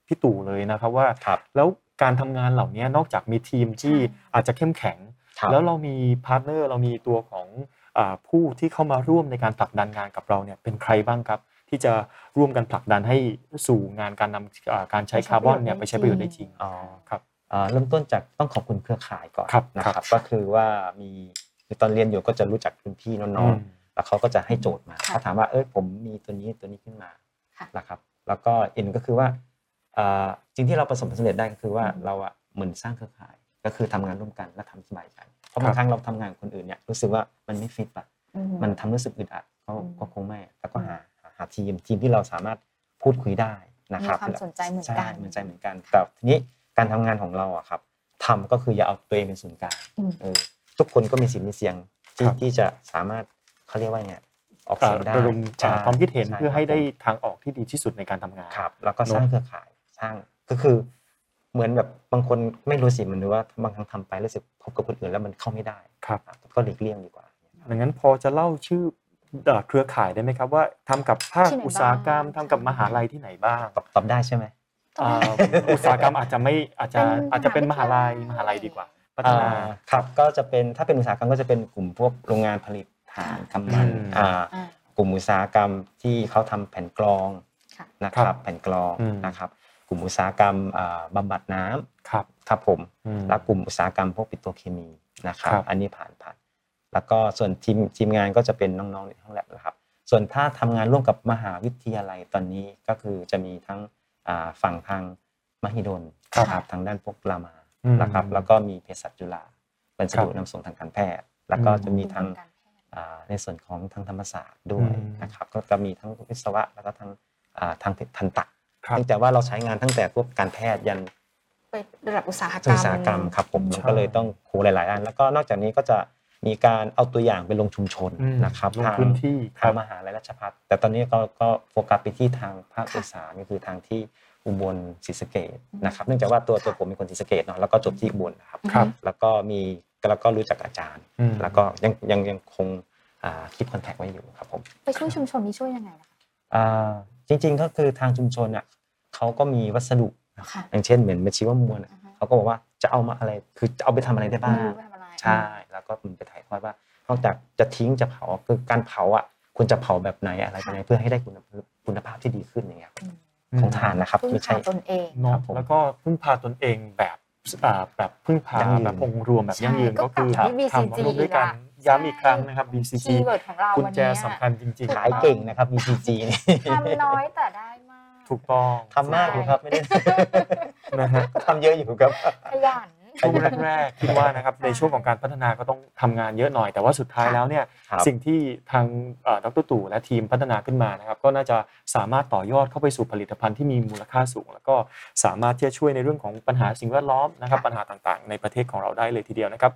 S1: พี่ตู่เลยนะครับว่า
S3: ครับ
S1: แล้วการทำงานเหล่านี้นอกจากมีทีมที่
S2: ใช่
S1: อาจจะเข้มแข็ง
S3: ครับ
S1: แล้วเรามี partner เรามีตัวของอา ผู้ที่เข้ามาร่วมในการผลักดันงานกับเราเนี่ยเป็นใครบ้างครับ ที่จะร่วมกันผลักดันให้สู่งานการนำอ่าการใช้คาร์บอนเนี่ยไปใช้ประโยชน์ได้จริง
S3: อ๋อ
S1: ครับ
S3: อ่าเริ่มต้นจากต้องขอบคุณเครือข่ายก่อน
S1: ครับ
S3: นะ
S1: ค
S3: ค
S1: รั
S3: บก็คือว่ามีคือตอนเรียนอยู่ก็จะรู้จักรุ่นพี่น้องๆแล้วเขาก็จะให้โจทย์มา
S2: ค่ะ
S3: เขาถามว่าเอ้ยผมมีตัวนี้ตัวนี้ขึ้นมา
S2: ค่ะ
S3: นะครับ แล้วก็เอ็นก็คือว่าอ่าสิ่งที่เราประสบผลสำเร็จได้ก็คือว่า
S2: อืม
S3: เราอะเหมือนสร้างเครือข่าย ก็คือทำงานร่วมกันและทำสบายใจเพ ราะ
S1: ครับ
S3: บางครั้งเราทำงานกับคนอื่นเนี่ยรู้สึกว่ามันไม่ฟิตอะ
S2: อื
S3: มันทำรู้สึกอึดอัดก็
S2: อืม
S3: ก็คงไม่แล้วก็หาหาหาทีมทีมที่เราสามารถพูดคุยได้นะครับ
S2: มีความสนใจเหมือนกัน
S3: ใช่เหมือนใจเหมือนกัน แต่ทีนี้การทำงานของเราอะครับทำก็คืออย่าเอาตัวเองเป็นศูนย์กลาง
S2: อืม
S3: เออทุกคนก็มีสิทธิ์มีเสียงที่
S1: ครับ
S3: ที่จะสามารถเขาเรียกว่าไงออก
S1: อ่า
S3: เสียงได้
S1: ระดม
S3: ใช่
S1: ความคิดเห็น
S3: ช่
S1: เพื่อให้ได้
S3: ครับ
S1: ทางออกที่ดีที่สุดในการทำงาน
S3: ผมครับแล้วก็
S1: เนอะ
S3: สร้างเครือข่ายสร้างก็คือ เหมือนแบบบางคนไม่รู้สิมันรู้ว่าบางครั้งทำไปรู้สึกพบกับคนอื่นแล้วมันเข้าไม่ได้
S1: ครับ
S3: ครับก็หลีกเลี่ยงดีกว่า
S1: ดังนั้นพอจะเล่าชื่อเอ่อเครือข่ายได้ไหมครับว่าทำกับภาค
S2: ที่ไหนบ้าง
S1: อุตสาหกรรมทำกับมหาลัยที่ไหนบ้าง
S3: ตอบตอบได้ใช่ไหม
S1: อ่าอุตสาหกรรมอาจจะไม่อาจจะ
S2: เป็น
S1: อาจจะเป็นมหาลัย
S2: ม
S1: ม
S2: หา
S1: หา
S2: วิทยาลั
S1: ลั
S2: ย
S1: ยดีกว่าพัฒนา
S3: อ่าครับก็จะเป็นถ้าเป็นอุตสาหกรรมก็จะเป็นกลุ่มพวกโรงงานผลิตถ่านกำมัน
S1: อืม
S3: อ่า
S2: อ่า
S3: กลุ่มอุตสาหกรรมที่เขาทำแผ่นกรอง
S2: ค่ะ
S3: นะค
S1: ครั
S3: รับบแผ่นกรอง
S1: อืม
S3: นะครับ กลุ่มอุตสาหกรรมอ่าบำบัดน้ำ
S1: ครับ
S3: ครับผม
S1: อืม
S3: และกลุ่มอุตสาหกรรมพวกปิโตรเคมีนะครับ
S1: ครับ
S3: อันนี้ผ่านผ่าน แล้วก็ส่วนทีมทีมงานก็จะเป็นน้องๆในห้องแลบนะครับ ส่วนถ้าทำงานร่วมกับมหาวิทยาลัยตอนนี้ก็คือจะมีทั้งอ่าฝั่งทางมหิดล
S1: ครับ
S3: นะครับทางด้านพวกรามา
S1: อืม
S3: นะครับ แล้วก็มีเภสัชจุฬาเป็นส
S1: ครับ
S3: ดุนำส่งทางการแพทย์ แล้วก็
S1: อืม
S3: จะมีทั้ง
S2: การแพทย์
S3: อ่าในส่วนของทางธรรมศาสตร์ด้วย
S1: อืม
S3: นะครับ ก็จะมีทั้งวิศวะแล้วก็ทั้งอ่าทางทันตะ
S1: ครับ
S3: เนื่องจากว่าเราใช้งานตั้งแต่พวกการแพทย์ยัน
S2: ไประดับอุตสาหกรรม
S3: อุตสาหกรรมครับผม
S1: ใช่
S3: มันก็เลยต้องโคหลายๆอันแล้วก็นอกจากนี้ก็จะมีการเอาตัวอย่างไปลงชุมชน
S1: อืม
S3: นะครับ
S1: ลง
S3: ทาง
S1: พื้นที่ค
S3: ทา
S1: รั
S3: ง
S1: บ
S3: มหาลัยราชภัฏแต่ตอนนี้ก็ก็โฟกัสไปที่ทางภาค
S2: ค่ะ
S3: อีสานก็คือทางที่อุบลศรีสะเกดนะครับเนื่องจากว่าตัวตัวผมเป็นคนศรีสะเกดเนาะแล้วก็จบที่อุบลนะครับ
S1: ครับ
S3: แล้วก็มีแล้วก็รู้จักอาจารย์
S1: อืม
S3: แล้วก็ยังยังยังคงคลิปคอนแทคไว้อยู่ครับผม
S2: ไปช่วยชุมชนนี้ช่วยยังไงนะคะ
S3: อ่า จริง ๆ ก็คือทางชุมชนอะเขาก็มีวัสดุนะครับ
S2: ค่ะ
S3: อย่างเช่นเหมือนเมชีวมวลอะ
S2: อ่าฮะ
S3: เขาก็บอกว่าจะเอามาอะไรคือจะเอาไปทำอะไรได้บ้าง
S2: ไม่รู้ไปทำอะไร
S3: ใช่แล้วก็มันไปถ่ายทอดว่านอกจากจะทิ้งจะเผาคือการเผาอะควรจะเผาแบบไหนอะไรยังไงเพื่อให้ได้คุณภาพคุณภาพที่ดีขึ้นอย่างเงี้ยครับ
S2: อืม
S3: ของถ่านนะครับ
S2: พึ่ง
S3: ไม่ใช่
S2: พาตนเอง
S1: เนาะ
S3: ครับผม
S1: แล้วก็พึ่งพาตนเองแบบอ่าแบบพึ่งพา
S3: ยั่งยืน
S1: แบบองค์รวมแบบยั่งยืน
S2: ใช่
S1: ก็คือ
S2: ก็กลับที่
S1: ทำ
S2: BCG
S1: ร่วมด้วยกัน
S2: อีกอะ
S1: ย้ำอีก
S2: ใช่
S1: ครั้งนะครับ BCG
S2: keyword ของเราวันนี้กุญ
S1: แจ สำคัญจริง
S3: ขายเก่งนะครับ BCG นี่
S2: ทำน้อยแต่ได้มาก
S1: ๆถูกต้อง
S3: ทำมากอยู่ครับไม่ได้
S1: นะฮะ
S3: ก็ทำเยอะอยู่ครับ
S2: ขยัน
S1: ช่วงแรกๆคิดว่านะครับในช่วงของการพัฒนาก็ต้องทำงานเยอะหน่อย แต่ว่าสุดท้ายแล้วเนี่ย
S3: ครับ
S1: สิ่งที่ทางเอ่อดรตู่และทีมพัฒนาขึ้นมานะครับก็น่าจะสามารถต่อยอดเข้าไปสู่ผลิตภัณฑ์ที่มีมูลค่าสูง แล้วก็สามารถที่จะช่วยในเรื่องของปัญหาสิ่งแวดล้อมนะครับ
S2: ค่ะ
S1: ปัญหาต่างๆ ในประเทศของเราได้เลยทีเดียวนะครับ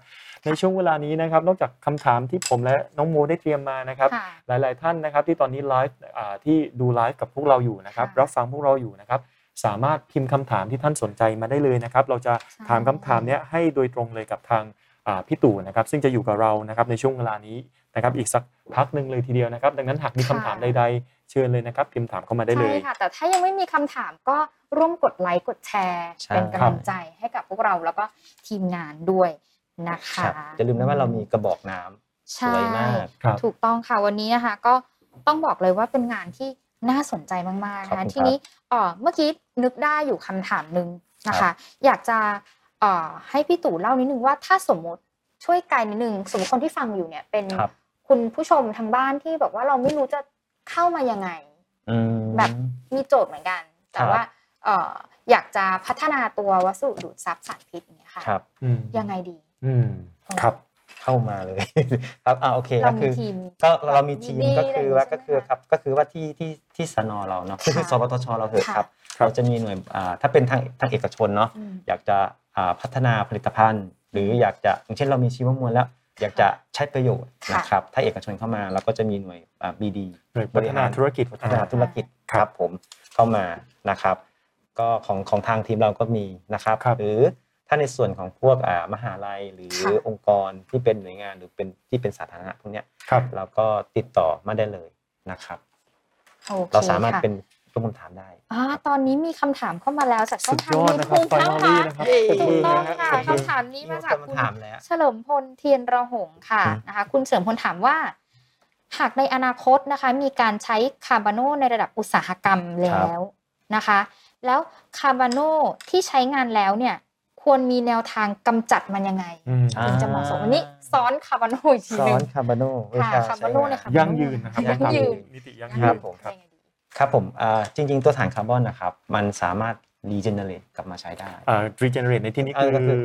S1: ในช่วงเวลานี้นะครับนอกจากคำถามที่ผมและน้องโมได้เตรียมมานะครับ
S2: ค่ะ
S1: หลาย ๆ ท่านนะครับที่ตอนนี้ไลฟ์อ่าที่ดูไลฟ์กับพวกเราอยู่นะครับ
S2: ค่ะ
S1: รับฟังพวกเราอยู่นะครับสามารถพิมพ์คำถามที่ท่านสนใจมาได้เลยนะครับ เราจะ
S2: ใช่
S1: ถามคำถามเนี้ยให้โดยตรงเลยกับทางอ่าพี่ตู่นะครับ ซึ่งจะอยู่กับเรานะครับในช่วงเวลานี้นะครับ อีกสักพักหนึ่งเลยทีเดียวนะครับ ดังนั้นหากมีคำถามใด ๆ เชิญเลยนะครับ พิมพ์ถามเข้ามาได้เล
S2: ใช่
S1: ย
S2: ค่ะ แต่ถ้ายังไม่มีคำถามก็ร่วมกดไลค์กดแชร์
S3: ใช่
S2: เป็นกำลังใจให้กับพวกเราแล้วก็ทีมงานด้วย นะคะ
S3: ครับอย่าลืมนะว่าเรามีกระบอกน้ำส
S2: ใช่
S3: วยมาก
S1: ครับ
S2: ถูกต้องค่ะวันนี้นะคะ ก็ต้องบอกเลยว่าเป็นงานที่น่าสนใจมากๆ
S3: ขอบ
S2: นะ
S3: คุณ
S2: ทีนี้เอ่อเมื่อกี้นึกได้อยู่คำถามหนึ่งนะ
S3: ครั
S2: คะ
S3: บ
S2: อยากจะเอ่อให้พี่ตู่เล่านิดนึงว่าถ้าสมมติช่วยไกด์นิดนึงสมมติคนที่ฟังอยู่เนี่ยเป็น
S3: ครับ
S2: คุณผู้ชมทางบ้านที่แบบว่าเราไม่รู้จะเข้ามายังไง
S3: อืม
S2: แบบมีโจทย์เหมือนกัน แต่
S3: ครับ
S2: ว่าเอ่ออยากจะพัฒนาตัววัสดุดูดซับสารพิษเนี่ยค่ะ
S3: ครับ
S1: อืม
S2: ยังไงดี
S1: อืมครับ
S3: เข้ามาเลย ครับอ่าโอเค
S2: เรา
S3: ก็
S2: มี
S3: คือ
S2: ทีม
S3: ก็เรามีทีม
S2: ดีๆ
S3: ก็คือว่า
S2: อะไรอย่างงี้
S3: ก็คือ
S2: ใช่ไหมคะ
S3: ครับก็คือว่าที่ที่ที่สนเราเนาะคือ
S2: ค่ะ
S3: สปตชเราเถอะ
S2: ค่ะ
S3: ครับ
S1: ครับ
S3: เราจะมีหน่วยอ่าถ้าเป็นทางทางเอกชนเนาะ
S2: อืม
S3: อยากจะอ่าพัฒนาผลิตภัณฑ์ หรืออยากจะอย่างเช่นเรามีชีวมวลแล้ว อยากจะใช้ประโยชน์
S2: ค่ะ
S3: นะครับถ้าเอกชนเข้ามาเราก็จะมีหน่วยอ่า BD
S1: หน่วยพัฒนาธุรกิจ
S3: พัฒนาธุรกิจครับผมเข้ามานะครับ ก็ของของทางทีมเราก็มีนะครับ
S1: ครับ
S3: หรือ ถ้าในส่วนของพวกอ่ามหาลัยหรือ
S2: ค่ะ
S3: องค์กรที่เป็นหน่วยงานหรือเป็นที่เป็นสาธารณะพวกเนี้ย
S1: ครับ
S3: เราก็ติดต่อมาได้เลยนะครับ
S2: โอเค
S3: เราสามารถ
S2: ค่ะ
S3: เป็นร่วมคำถามได้
S2: อ่าตอนนี้มีคำถามเข้ามาแล้วจากช่
S1: สุ
S2: อง
S1: ด
S2: ทาง
S1: ยอด
S2: ยู
S1: นะครั
S2: ทู
S1: บบไฟ
S2: นะ
S1: นอ
S2: คะ
S1: ลี่นะครับปรบ
S2: ถู
S1: มื
S2: ก
S1: อ
S2: ต้อง
S1: นะฮะ
S2: ค่ะ
S1: ปรบมือ
S2: คำถามนี้มาจากคุณ
S3: ถามแล้ว
S2: เฉลิมพลเทียนระหงค่ะ
S3: อืม
S2: นะคะคุณเฉลิมพลถามว่า หากในอนาคตนะคะมีการใช้คาร์บอนโนในระดับอุตสาหกรรมแล้วนะคะ แล้วคาร์บอนโนที่ใช้งานแล้วเนี่ย ควรมีแนวทางกำจัดมันยังไง
S1: อืม
S3: อ่า
S2: ถึงจะเหมาะสมวันนี้ซ้อนคาร์บอนโนอีกที
S3: ซ้
S2: ห
S3: อ
S2: นึ
S3: น
S2: ง
S3: คาร์บอนโนวิ
S2: ค่ะ
S3: ชา
S2: คาร์บอนโนเนี่ยค่ะ
S1: ยั่งยืนนะครับ
S2: ยั่งยืน
S1: มิติยั่ง
S3: ค
S1: ยื
S3: รั
S1: น
S3: บผม
S1: ครับ
S2: ยังไงดี
S3: ครับผมอ่าจริง ๆ ตัวฐานคาร์บอนนะครับ มันสามารถรีเจเนเรตกลับมาใช้ได้
S1: อ่า regenerate ในที่นี้
S3: เอ
S1: คือ
S3: อก็คื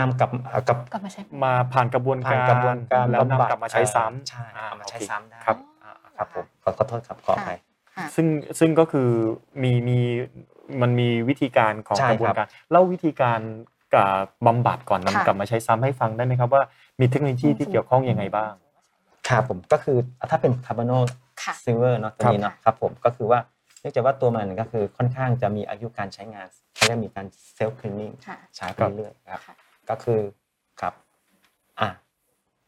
S3: นำกลับอ่ากับ
S2: กลับมาใช้
S1: มาผ่านกระบวน
S3: ผ่าน
S1: การ
S3: กระบวนการ
S1: แล้ว
S3: บำบัด
S1: นำกลับมาใช้ซ้ำ
S3: ใช่
S1: อ่
S3: เอามาใช้
S1: โอเค
S3: ซ้ำได้
S1: ครับ
S3: อ่าครับผมขอขอโทษครับขออภัย
S2: ค่ะ
S1: ซึ่งซึ่งก็คือมีมีมันมีวิธีการของ
S3: ใช่
S1: กระบวนการเล่าวิธีการกั บบำบัดก่อน
S2: ค่ะ
S1: นำกลับมาใช้ซ้ำให้ฟังได้ไหมครับว่ามีเทคโนโลยีที่เกี่ยวข้องยังไงบ้าง
S3: ครับผมก็คือถ้าเป็นคาร์บอนโน
S2: ค่ะ
S3: silver เนาะตัวนี้เนาะครับผมก็คือว่าเนื่องจากว่าตัวมันก็คือค่อนข้างจะมีอายุการใช้งานเขาเรียกมีการ self-cleaning ค่ะใช้ไป
S1: ครับ
S3: เรื่อยๆครับ
S2: ค่ะ
S3: ก็คือครับอะ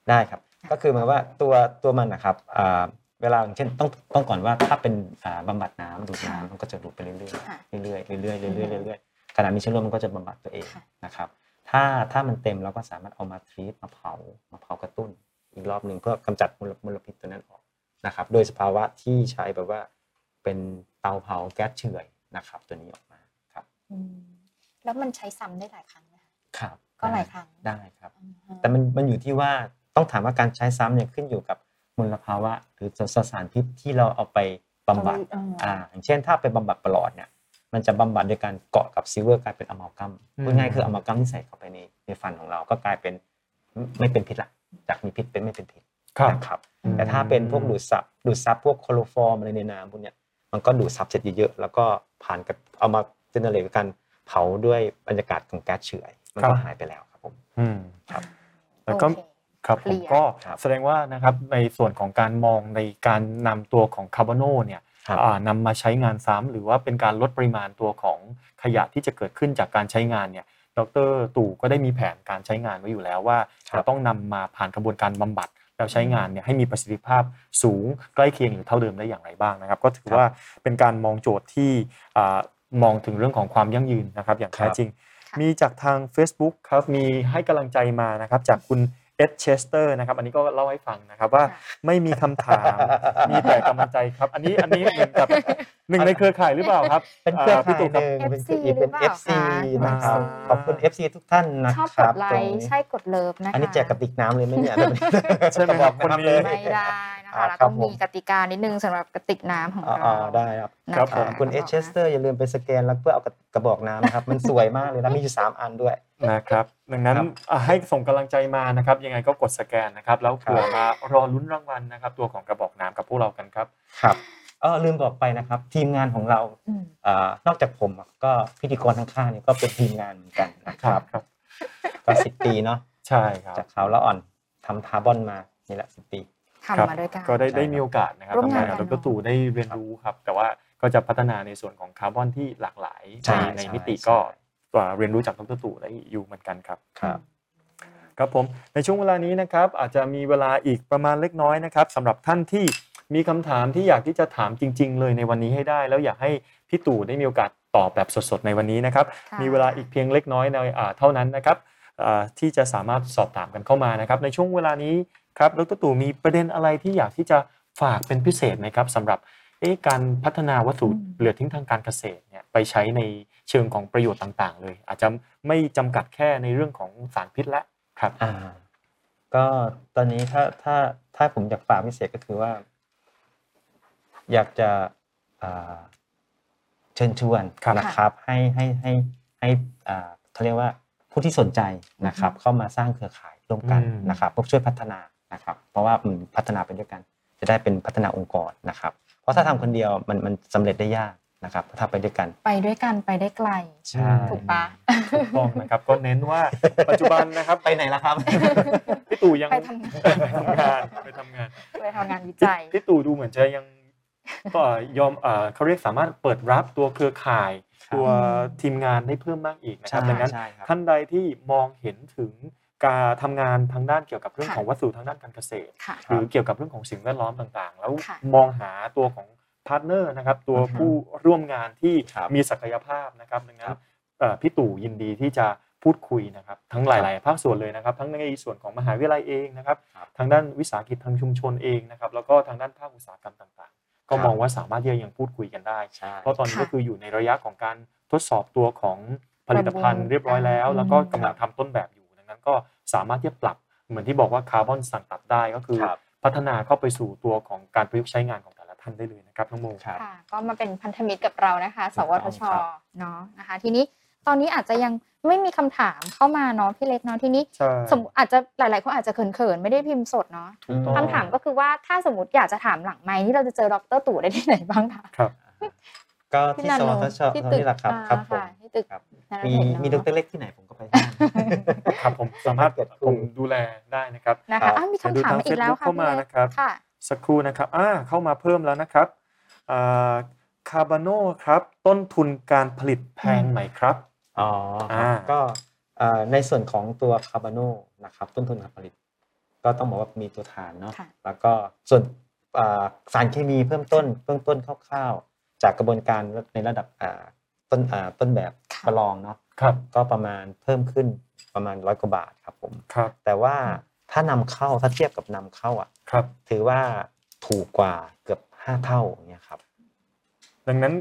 S3: ได้ครับ ก็คือหมายว่าตัวตัวมันนะครับอ่าเวลาอย่างเช่นต้องต้องก่อนว่าถ้าเป็นอ่าบำบัดน้ำดูดน้ำมันก็จะดูดไปเรื่อย
S2: ค่ะ
S3: ๆเรื่อยๆเรื่อยๆเรื่อยๆเรื่อยๆ ขณะมีเชื้อโรคมันก็จะบำบัดตัวเอง
S2: ค่ะ
S3: นะครับ ถ้าถ้ามันเต็มเราก็สามารถเอามาทรีตมาเผามาเผากระตุ้นอีกรอบหนึ่งเพื่อกำจัดมลมลพิษตัวนั้นออกนะครับ โดยสภาวะที่ใช้แบบว่าเป็นเตาเผาแก๊สเฉื่อยนะครับ ตัวนี้ออกมาครับ
S2: อืมแล้วมันใช้ซ้ำได้หลายครั้งไหมคะ
S3: ครับ
S2: ก็หลายครั้ง
S3: ได้ครับ
S2: อืม
S3: แต่มันมันอยู่ที่ว่าต้องถามว่าการใช้ซ้ำเนี่ยขึ้นอยู่กับมลภาวะ หรือสสารพิษที่เราเอาไปบำบัด
S2: เออ
S3: อ่าอย่างเช่น ถ้าไปบำบัดปรอทเนี่ย มันจะบำบัดโดยการเกาะกับ silver กลายเป็นอะมัลกัม
S1: อืม
S3: พูดง่ายๆคืออะมัลกัมที่ใส่เข้าไปในในฟันของเราก็กลายเป็นไม่ไม่เป็นพิษละจากมีพิษเป็นไม่เป็นพิษ
S1: ครับ
S3: นะครับ
S2: อืม
S3: แต่ถ้าเป็นพวกดูดซับดูดซับพวกโคโลฟอร์มอะไรในน้ำพวกเนี้ยมันก็ดูดซับเสร็จเยอะๆแล้วก็ผ่านกับเอามา generate กับการเผาด้วยบรรยากาศของแก๊สเฉื่อยมันก็
S1: ครับ
S3: หายไปแล้วครับผม
S1: อืม
S3: ครับ
S1: แล้วก็
S2: โอเค
S1: ครับ
S2: เคลียร์ผม
S1: ก็
S3: ครับ
S1: แสดงว่านะครับในส่วนของการมองในการนำตัวของคาร์บอนโนเนี่ย
S3: ครับ
S1: อ่า นำมาใช้งานซ้ำหรือว่าเป็นการลดปริมาณตัวของขยะที่จะเกิดขึ้นจากการใช้งานเนี่ยดรตู่ก็ได้มีแผนการใช้งานไว้อยู่แล้วว่า
S3: ครับ
S1: จะต้องนำมาผ่านกระบวนการบำบัดแล้วใช้งานเนี่ยให้มีประสิทธิภาพสูงใกล้เคียงหรือเท่าเดิมได้อย่างไรบ้างนะครับ ก็ถือว่าเป็นการมองโจทย์ที่อ่ามองถึงเรื่องของความยั่งยืนนะครับ อย่างแท้จริง
S2: ค่ะ
S1: มีจากทาง Facebook ครับมีให้กำลังใจมานะครับจากคุณ เอสเชสเตอร์นะครับ อันนี้ก็เล่าให้ฟังนะครับว่าไม่มีคำถาม มีแต่กำลังใจครับ อันนี้อันนี้เหมือนกับหนึ่งในเครือข่ายหรือเปล่าครับ
S3: เป็นเครือ
S1: พี่
S3: ข่าย
S1: ตู่
S3: ห
S1: ครับ
S3: นึ่งเป็น
S2: FC
S3: คือเป็น
S2: หรือเปล่า
S3: FC
S2: คะ
S3: นะครับ
S1: FC
S3: ขอบคุณ FC ทุกท่านนะ
S2: ชอบ
S3: ค
S2: ก
S3: รับ
S2: ดไล
S3: ตรง
S2: ค์
S3: นี้
S2: ใช่กดเลิฟนะคะ
S3: อันนี้แจกกระติกน้ำเลยไหมเนี่ย
S1: ใช่ไหมครับคนนี้
S3: เลย
S2: ไม่ได้นะ
S3: อ่า
S2: คะเรา
S3: ครั
S2: ต้
S3: บ
S2: อง
S3: ผม
S2: มีกติกานิดนึงสำหรับกระติกน้ำของ
S3: อ่า
S2: เรา
S3: อ่าได้ครับ
S1: ครับ
S2: นะะ
S1: ผม
S3: คุณเอชเชสเตอร์อย่าลืมไปสแกนแล้วเพื่อเอากระบอกน้ำนะครับ มันสวยมากเลยนะ มีอยู่ 3 อันด้วย
S1: นะครับ ดังนั้น
S3: ครับ
S1: อะให้ส่งกำลังใจมานะครับ ยังไงก็กดสแกนนะครับ แล้วเผื่อ
S3: ครับ
S1: มารอลุ้นรางวัลนะครับ ตัวของกระบอกน้ำกับพวกเรากันครับ
S3: ครับเออลืมบอกไปนะครับ ทีมงานของเรา
S2: อืม
S3: อ่านอกจากผมอะก็พิธีกรทั้งข้างๆนี่ก็เป็นทีมงานเหมือนกันนะครับ
S1: ครับ
S3: ก็สิบปีเนาะ
S1: ใช่ครับ
S3: จากเขาแล้วอ่อนทำคาร์บอนมานี่แหละสิบปี
S1: ครับ
S2: ทำมาด้วยกัน
S1: ก็ได้
S3: ใช่
S1: ได้
S3: ครับ
S1: มีโอกาสนะครับ
S2: ร่วม
S1: ทำงาน
S2: งาน
S1: กับ
S2: กั
S1: ด
S2: น
S1: รตู่ได้เรียนรู้ครับ แต่ว่าก็จะพัฒนาในส่วนของคาร์บอนที่หลากหลาย
S3: ใช่
S1: ในใน
S3: ใช่
S1: มิติ
S3: ใช่
S1: ก็ อ่าเรียนรู้จากดรตู่ได้อยู่เหมือนกันครับ
S3: ครับ
S1: ครับผมในช่วงเวลานี้นะครับอาจจะมีเวลาอีกประมาณเล็กน้อยนะครับสำหรับท่านที่มีคำถามที่อยากที่จะถามจริง ๆ เลยในวันนี้ให้ได้ แล้วอยากให้พี่ตู่ได้มีโอกาสตอบแบบสดๆในวันนี้นะครับ
S2: ค่ะ
S1: มีเวลาอีกเพียงเล็กน้อยในอ่าเท่านั้นนะครับอ่าที่จะสามารถสอบถามกันเข้ามานะครับ ในช่วงเวลานี้ครับดรตู่มีประเด็นอะไรที่อยากที่จะฝากเป็นพิเศษไหมครับสำหรับ เอ๊ะการพัฒนาวัตถุ
S2: อืม
S1: เหลือทิ้งทางการเกษตรเนี่ยไปใช้ในเชิงของประโยชน์ต่าง ๆ เลย อาจจะไม่จำกัดแค่ในเรื่องของสารพิษและครับ
S3: อ่าก็ตอนนี้ถ้าถ้าถ้าผมอยากฝากพิเศษก็คือว่า อยากจะอ่าเชิญชวน
S1: ครับ
S3: นะครับให้ให้ให้ให้อ่าเขาเรียกว่าผู้ที่สนใจนะครับ เข้ามาสร้างเครือข่ายร่วมกัน
S1: อืม
S3: นะครับเพื่อช่วยพัฒนานะครับ เพราะว่ามันพัฒนาไปด้วยกัน จะได้เป็นพัฒนาองค์กรนะครับเพ ราะถ้าทำคนเดียวมันมันสำเร็จได้ยากนะครับถ้าไปด้วยกัน
S2: ไปด้วยกันไปได้ไกล
S3: ใช่
S2: ถูกปะ
S1: ถูกต้องนะครับ ก็เน้นว่าปัจจุบันนะครับ
S3: ไปไหนแล้วครับ
S1: พี่ตู่ยัง
S2: ไปทำงาน
S1: ไปทำงานไปทำงาน
S2: ไปทำงานวิ
S1: พี่
S2: จัย
S1: พี่ตู่ดูเหมือนจะยังก็ยอมเอ่อเขาเรียกสามารถเปิดรับตัวเครือข่าย
S3: ครับ
S1: ตัวทีมงานได้เพิ่มมากอีกนะครับ
S3: ใช่
S1: ดังนั้น
S3: ใช่ครับ
S1: ท่านใดที่มองเห็นถึง การทำงานทางด้านเกี่ยวกับเรื่อง
S2: ค่ะ
S1: ของวัสดุทางด้านการเกษตร
S2: ค่ะ
S1: หรือเกี่ยวกับเรื่องของสิ่งแวดล้อมต่างๆ แล้ว
S2: ค่ะ
S1: มองหาตัวของ partner นะครับตัว
S3: อือฮึ
S1: ผู้ร่วมงานที่
S3: ครับ
S1: มีศักยภาพนะครับดังนั้
S3: นครับ
S1: เอ่อพี่ตู่ยินดีที่จะพูดคุยนะครับทั้งหลาย ๆ ภาคส่วนเลยนะครับ ทั้งในส่วนของมหาวิทยาลัยเองนะครับ
S3: ครับ
S1: ทางด้านวิสาหกิจทางชุมชนเองนะครับแล้วก็ทางด้านภาคอุตสาหกรรมต่าง ๆ ก็
S3: ครับ
S1: มองว่าสามารถที่จะยังพูดคุยกันได้
S3: ใช่
S1: เพราะตอนนี้
S2: ค่ะ
S1: ก็คืออยู่ในระยะของการทดสอบตัวของผลิตภัณฑ์เรียบร้อยแล้ว
S2: อืม
S1: แล้วก็กำลังทำต้นแบบอยู่ดังนั้น ก็สามารถที่จะปรับเหมือนที่บอกว่าคาร์บอนสั่งตัดได้ก็คือ
S3: ครับ
S1: พัฒนาเข้าไปสู่ตัวของการประยุกต์ใช้งานของแต่ละท่านได้เลยนะครับน้องโม
S3: ครับ
S2: ค่ะก็มาเป็นพันธมิตรกับเรานะคะ สวทช
S3: ครับ
S2: เนาะนะคะ ทีนี้ตอนนี้อาจจะยังไม่มีคำถามเข้ามาเนาะพี่เล็กเนาะทีนี้
S1: ใช่
S2: สมมติอาจจะหลาย ๆ คนอาจจะเขิน ๆ ไม่ได้พิมพ์สดเนาะ
S1: ถูกต้อง
S2: คำถามก็คือว่าถ้าสมมติอยากจะถามหลังไมค์นี่เราจะเจอดรตู่ได้ที่ไหนบ้างคะ
S1: ครับ
S3: ก็ที่สวทช
S2: ที่
S3: เท่า
S2: ตึก
S3: นี้แหละครับ
S2: อ่า
S3: ครับผม
S2: ค่ะที่ตึก
S3: ครับ
S2: นานา
S3: มี
S2: เทศเนอะ
S3: มีดรเล็กที่ไหนผมก็ ไปที่นั่น
S1: ครับผมสามารถ
S3: เกิด
S1: ผมดูแลได้นะครับ
S2: นะคะอ้าวมีคำถามมาอีกแล้วค่ะ
S1: เข้ามา
S2: พี่ล็ก
S1: นะครับ
S2: ค่ะ
S1: สักครู่นะครับอ่าเข้ามาเพิ่มแล้วนะครับคาร์บาโนครับต้นทุนการผลิตแพงไหมครับ
S3: อ๋อครับ
S1: อ่า
S3: ก็เอ่อในส่วนของตัวคาร์บาโนนะครับต้นทุนการผลิต ก็ต้องบอกว่ามีตัวฐานเนาะ
S2: ค่ะ
S3: แล้วก็ส่วนอ่าสารเคมีเพิ่มต้นเบื้องต้นคร่าวๆจากกระบวนการในระดับอ่าต้นอ่าต้นแบบ
S2: ค่ะ
S3: ประลองเนาะ
S1: ครับ
S3: ก็ประมาณเพิ่มขึ้นประมาณร้อยกว่าบาทครับผม
S1: ครับ
S3: แต่ว่าถ้านำเข้าถ้าเทียบกับนำเข้าอะ
S1: ครับ
S3: ถือว่าถูกกว่าเกือบห้าเท่าอย่างเนี่ยครับ
S1: ดังนั้น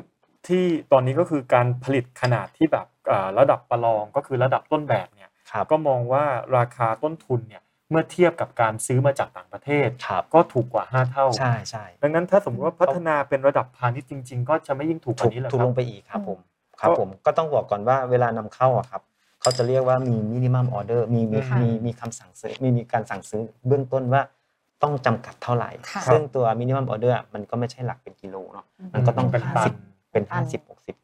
S1: ที่ตอนนี้ก็คือการผลิตขนาดที่แบบอ่าระดับประลองก็คือระดับต้นแบบเนี่ย
S3: ครับ
S1: ก็มองว่าราคาต้นทุนเนี่ยเมื่อเทียบกับการซื้อมาจากต่างประเทศ
S3: ครับ
S1: ก็ถูกกว่า 5 เท่า
S3: ใช่ใช่
S1: ดังนั้นถ้าสมมติว่าพัฒนาเป็นระดับพาณิชย์จริง ๆ ก็จะไม่ยิ่งถูกก
S3: ถู
S1: ว่ากนี้เหรอ
S3: ถูก
S1: ครับถูกล
S3: งไปอีกครับ
S2: อืม
S3: ผม ครับ
S1: ก็
S3: ผมก็ต้องบอกก่อนว่าเวลานำเข้าอะครับเขาจะเรียกว่ามี minimum order มีมี
S2: ค่ะ
S3: มีมีคำสั่งซื้อมีมีการสั่งซื้อเบื้องต้นว่าต้องจำกัดเท่าไหร่
S2: ค่ะ
S3: ซึ่งตัว minimum order มันก็ไม่ใช่หลักเป็นกิโลเนาะมันก็ต้อง
S1: เป็น
S3: ห้าสิบตันเป็น
S2: ตัน
S3: ห้าสิบหกสิบ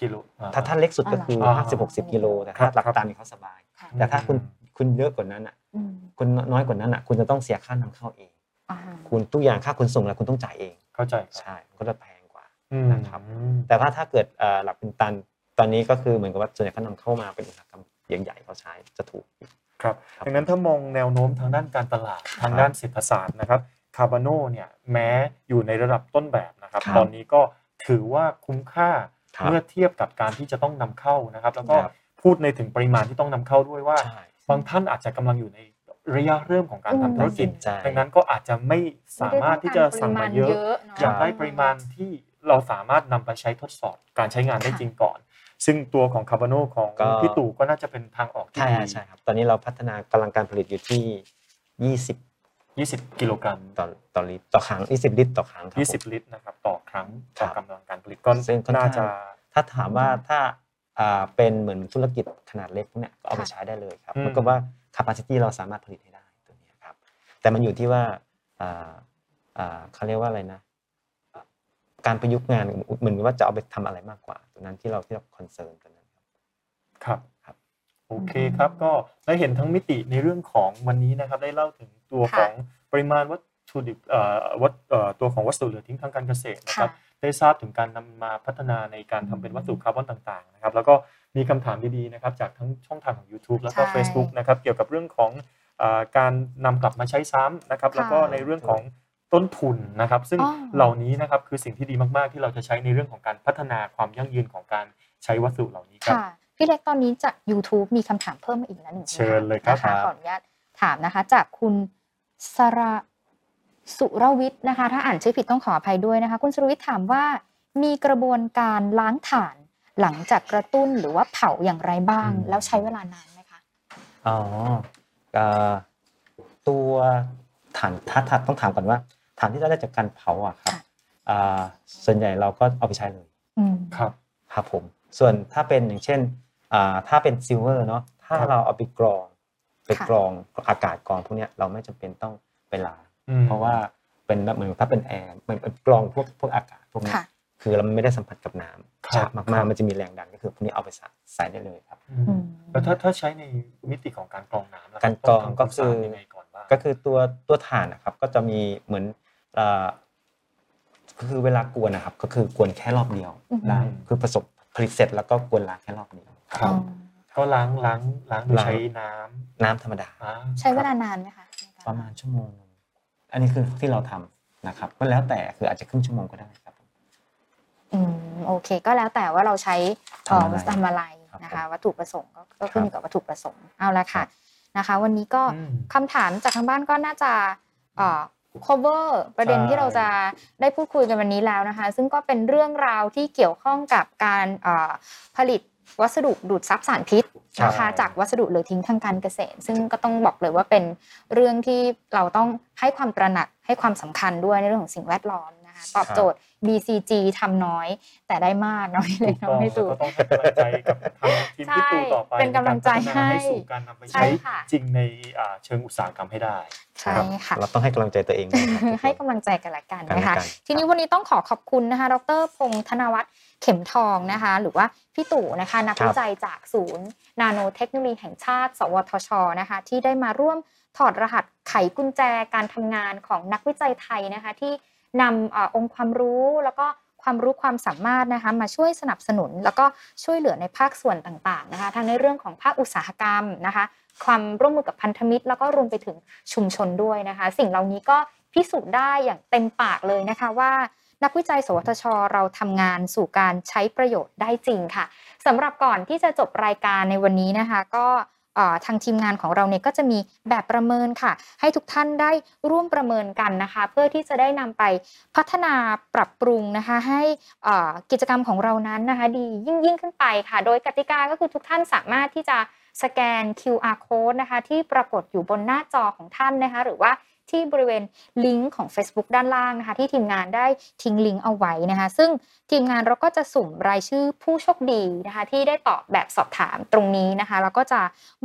S1: กิโลอ่
S3: ถ้าท่านเล็กสุดก็คือ
S1: อ๋อ
S3: ห้าสิบหกสิบกิโลแต่
S1: ครั
S3: ถ้า
S1: บ
S3: หลัก
S1: ครับ
S3: ตันนี่เขาสบาย
S2: ค่ะ
S3: แต่ถ้าคุณคุณเยอะกว่านั้นอะ
S2: อืม
S3: คุณน้อยกว่านั้นอะคุณจะต้องเสียค่านำเข้าเอง
S2: อ่า
S3: คุณทุกอย่างค่าขนส่งแล้วคุณต้องจ่ายเอง
S1: เข้าใจครับ
S3: ใช่มันก็จะแพงกว่า
S1: อืม
S3: นะครับแต่ว่าถ้าเกิดเอ่อหลักเป็นตันตอนนี้ก็คือเหมือนกับว่าส่วนใหญ่เขานำเข้ามาเป็นอุตสาหกรรมใหญ่ๆเขาใช้จะถูก
S1: ครับ
S3: ครับ
S1: ดังนั้นถ้ามองแนวโน้มทางด้านการตลาดทางด้านเศรษฐศาสตร์นะครับคาร์บาโนเนี่ยแม้อยู่ในระดับต้นแบบนะครับ
S3: ครับ
S1: ตอนนี้ก็ถือว่าคุ้มค่า
S3: ครับ
S1: เมื่อเทียบกับการที่จะต้องนำเข้านะครับ แล้วก็
S3: ครับ
S1: พูดในถึงปริมาณที่ต้องนำเข้าด้วยว่า
S3: ใช่
S1: บางท่านอาจจะกำลังอยู่ในระยะเริ่มของการ
S2: อืม
S1: ทำธุรกิจ
S3: ใช่
S1: ดังนั้นก็อาจจะไม่สามารถที่จะสั่งมาเยอะ
S2: เนะ
S1: อยากได้ปริมาณที่ เราสามารถนำไปใช้ทดสอบการใช้งานได้จริงก่อน ซึ่งตัวของคาร์บาโนของ
S3: ก็
S1: พี่ตู่ก็น่าจะเป็นทางออกที่
S3: ใช่
S1: ดี
S3: ใช่ครับ ตอนนี้เราพัฒนากำลังการผลิตอยู่ที่ 20
S1: 20 กิโลกรัม
S3: ต่อต่อลิตรต่อครั้ง 20 ลิตรต่อครั้งครับผม
S1: 20 ลิตรนะครับต่อครั้ง
S3: ครั
S1: ต่อบกำลังการผลิตก็
S3: ซึ่งค่อนข้าง
S1: น่าจะ
S3: ถ้าถามว่าถ้าอ่าเป็นเหมือนธุรกิจขนาดเล็กพวกเนี้ยก็เอาไป
S2: ค่ะ
S3: ใช้ได้เลยครับ
S1: อืม
S3: มันก็ว่า capacity เราสามารถผลิตให้ได้ตัวเนี้ยครับแต่มันอยู่ที่ว่าอ่าอ่าเขาเรียกว่าอะไรนะอ่า การประยุกต์งานเหมือนว่าจะเอาไปทำอะไรมากกว่าตัวนั้นที่เราที่เราคอนเซิร์นตัวนั้นครับ
S1: ครับ
S3: ครับ
S1: โอเคครับก็ได้เห็นทั้งมิติในเรื่องของวันนี้นะครับ ได้เล่าถึงตัวของปริมาณวัตถุดิบเอ่อวัตเอ่อตัวของวัสดุเหลือทิ้งทางการเกษตรนะครับ
S2: ค่ะ
S1: ได้ได้ทราบถึงการนำมาพัฒนาในการทำเป็นวัสดุคาร์บอนต่างๆนะครับ แล้วก็มีคำถามดีๆนะครับจากทั้งช่องทางของ YouTube แล้วก็
S2: ใช่
S1: Facebook นะครับเกี่ยวกับเรื่องของอาการนำกลับมาใช้ซ้ำนะครับ
S2: ค่ะ
S1: แล้วก็ในเรื่องของ ต้นทุนนะครับ ซึ่ง
S2: อ๋อ
S1: เหล่านี้นะครับคือสิ่งที่ดีมากๆ ที่เราจะใช้ในเรื่องของการพัฒนาความยั่งยืนของการใช้วัสดุเหล่านี้ครับ
S2: ค่ะพี่เล็กตอนนี้จาก YouTube มีคำถามเพิ่มมาอีกแล้วหนึ่ง
S1: เชิญเลยครับ
S2: นะคะขออนุญาตถามนะคะ จากคุณสระสุรวิทย์นะคะ ถ้าอ่านชื่อผิดต้องขออภัยด้วยนะคะ คุณสุรวิทย์ถามว่ามีกระบวนการล้างถ่านหลังจากกระตุ้นหรือว่าเผาอย่างไรบ้าง
S1: อืม
S2: แล้วใช้เวลานานไหมคะ
S3: อ๋อเอ่อตัวฐานถ้าถ้าต้องถามก่อนว่า ฐานที่เราได้จากการเผาอะครับ
S2: ค่ะ
S3: อ่าส่วนใหญ่เราก็เอาไปใช้เลย
S2: อืม
S1: ครับ
S3: ครับผม ส่วนถ้าเป็นอย่างเช่นอ่าถ้าเป็น silver เนาะถ้า
S1: ครับ
S3: เราเอาไปกรองไป
S2: ค่ะ
S3: กรองอากาศกรองพวกเนี้ยเราไม่จำเป็นต้องไปล้าง
S1: อืม
S3: เพราะว่าเป็นเหมือนถ้าเป็นแอร์มันเป็นกรองพวกพวกอากาศพวกเนี้ย
S2: ค่ะ
S3: คือเราไม่ได้สัมผัสกับน้ำ
S1: ครับ
S3: ช้ามากๆครับมันจะมีแรงดันก็คือพวกนี้เอาไปใส่ใส่ได้เลยครับ
S1: อืม
S2: อืม
S1: แล้วถ้าถ้าใช้ในมิติของการกรองน้ำล่ะคบ
S3: การกรอง
S1: ต้ทำ
S3: ก็
S1: วามสะาด
S3: คือ
S1: ยังไงก่อนบ้าง
S3: ก็คือตัวตัวถ่านนะครับก็จะมีเหมือนเอ่อก็ คือเวลากวนนะครับ ก็คือกวนแค่รอบเดียว
S2: อือฮึ
S3: ได้คือผสมผลิตเสร็จแล้วก็กวนล้างแค่รอบเดียว
S1: ครับก็ล้างล้างล้างโดย
S3: ล้าง
S1: ใช้น้ำ
S3: น้ำธรรมดา
S1: อ่า
S2: ใช้เว
S1: ค
S2: ลา
S1: รับ
S2: นานไหมคะในก
S3: ประมาณชั่วโมงหนึ่งอันนี้คือที่เราทำนะครับ ก็แล้วแต่คืออาจจะครึ่งชั่วโมงก็ได้ครับ
S2: อืมโอเค ก็แล้วแต่ว่าเราใช้เอ่อ
S3: ทำอะไร
S2: ทำอะไรนะ
S3: ครั
S2: คะ
S3: บ
S2: วัตถุประสงค์ก็ก็ขึ้นอยู่กับวัตถุประสงค์เอาละค่ะ
S3: ครับ
S2: นะคะ วันนี้ก็
S1: อืม
S2: คำถามจากทางบ้านก็น่าจะเอ่อ cover ประเด็น
S1: ใช่
S2: ที่เราจะได้พูดคุยกันวันนี้แล้วนะคะ ซึ่งก็เป็นเรื่องราวที่เกี่ยวข้องกับการเอ่อผลิตวัสดุดูดซับสารพิษนะคะ
S1: ใช่
S2: จากวัสดุเหลือทิ้งทางการเกษตร ซึ่งก็ต้องบอกเลยว่าเป็นเรื่องที่เราต้องให้ความตระหนักให้ความสำคัญด้วยในเรื่องของสิ่งแวดล้อมนะคะตอบโจทย์ BCG ทำน้อย แต่ได้มากเนาะพี่เล็ก
S1: ถูก
S2: เนาะ
S1: ต้อง
S2: ให้
S1: แล้ว
S2: ตู
S1: ก็ต้องให้กำลังใจกับทางทีมพี่ตูต่อไป
S2: ใช่เป็นกำลังใจ
S1: นการพัฒนา
S2: ให้
S1: สู่การนำไป
S2: ใช่
S1: ใช้
S2: ค่ะ
S1: จริงในอ่าเชิงอุตสาหกรรมให้ได้
S2: ใช่ค่ะ
S3: เราต้องให้กำลังใจตัวเองด้วยครับทุกคน
S2: ให้กำลังใจกันละกัน
S3: กัน
S2: นะคะ
S3: ละกัน
S2: ทีนี้วันนี้ต้องขอขอบคุณนะคะ ดรพงษ์ธนวัฒน์เข็มทองนะคะ หรือว่าพี่ตู่นะคะนัก
S3: ครับ
S2: วิจัยจากศูนย์ นาโนเทคโนโลยีแห่งชาติ สวทชนะคะ ที่ได้มาร่วมถอดรหัสไขกุญแจการทำงานของนักวิจัยไทยนะคะที่ นำอองค์ความรู้แล้วก็ความรู้ความสามารถนะคะมาช่วยสนับสนุน แล้วก็ช่วยเหลือในภาคส่วนต่างๆนะคะทั้งในเรื่องของภาคอุตสาหกรรมนะคะ ความร่วมมือกับพันธมิตร แล้วก็รวมไปถึงชุมชนด้วยนะคะ สิ่งเหล่านี้ก็พิสูจน์ได้อย่างเต็มปากเลยนะคะว่านักวิจัย สวทช เราทำงานสู่การใช้ประโยชน์ได้จริงค่ะสำหรับก่อนที่จะจบรายการในวันนี้นะคะ ก็ ทางทีมงานของเราเนี่ยก็จะมีแบบประเมินค่ะ ให้ทุกท่านได้ร่วมประเมินกันนะคะ เพื่อที่จะได้นำไปพัฒนาปรับปรุงนะคะ ให้กิจกรรมของเรานั้นนะคะ ดียิ่งยิ่งขึ้นไปค่ะ โดยกติกาก็คือทุกท่านสามารถที่จะสแกน QR code นะคะ ที่ปรากฏอยู่บนหน้าจอของท่านนะคะ หรือว่า ที่บริเวณลิงก์ของ Facebook ด้านล่างนะคะ ที่ทีมงานได้ทิ้งลิงก์เอาไว้นะคะ ซึ่งทีมงานเราก็จะสุ่มรายชื่อผู้โชคดีนะคะ ที่ได้ตอบแบบสอบถามตรงนี้นะคะแล้วก็จะ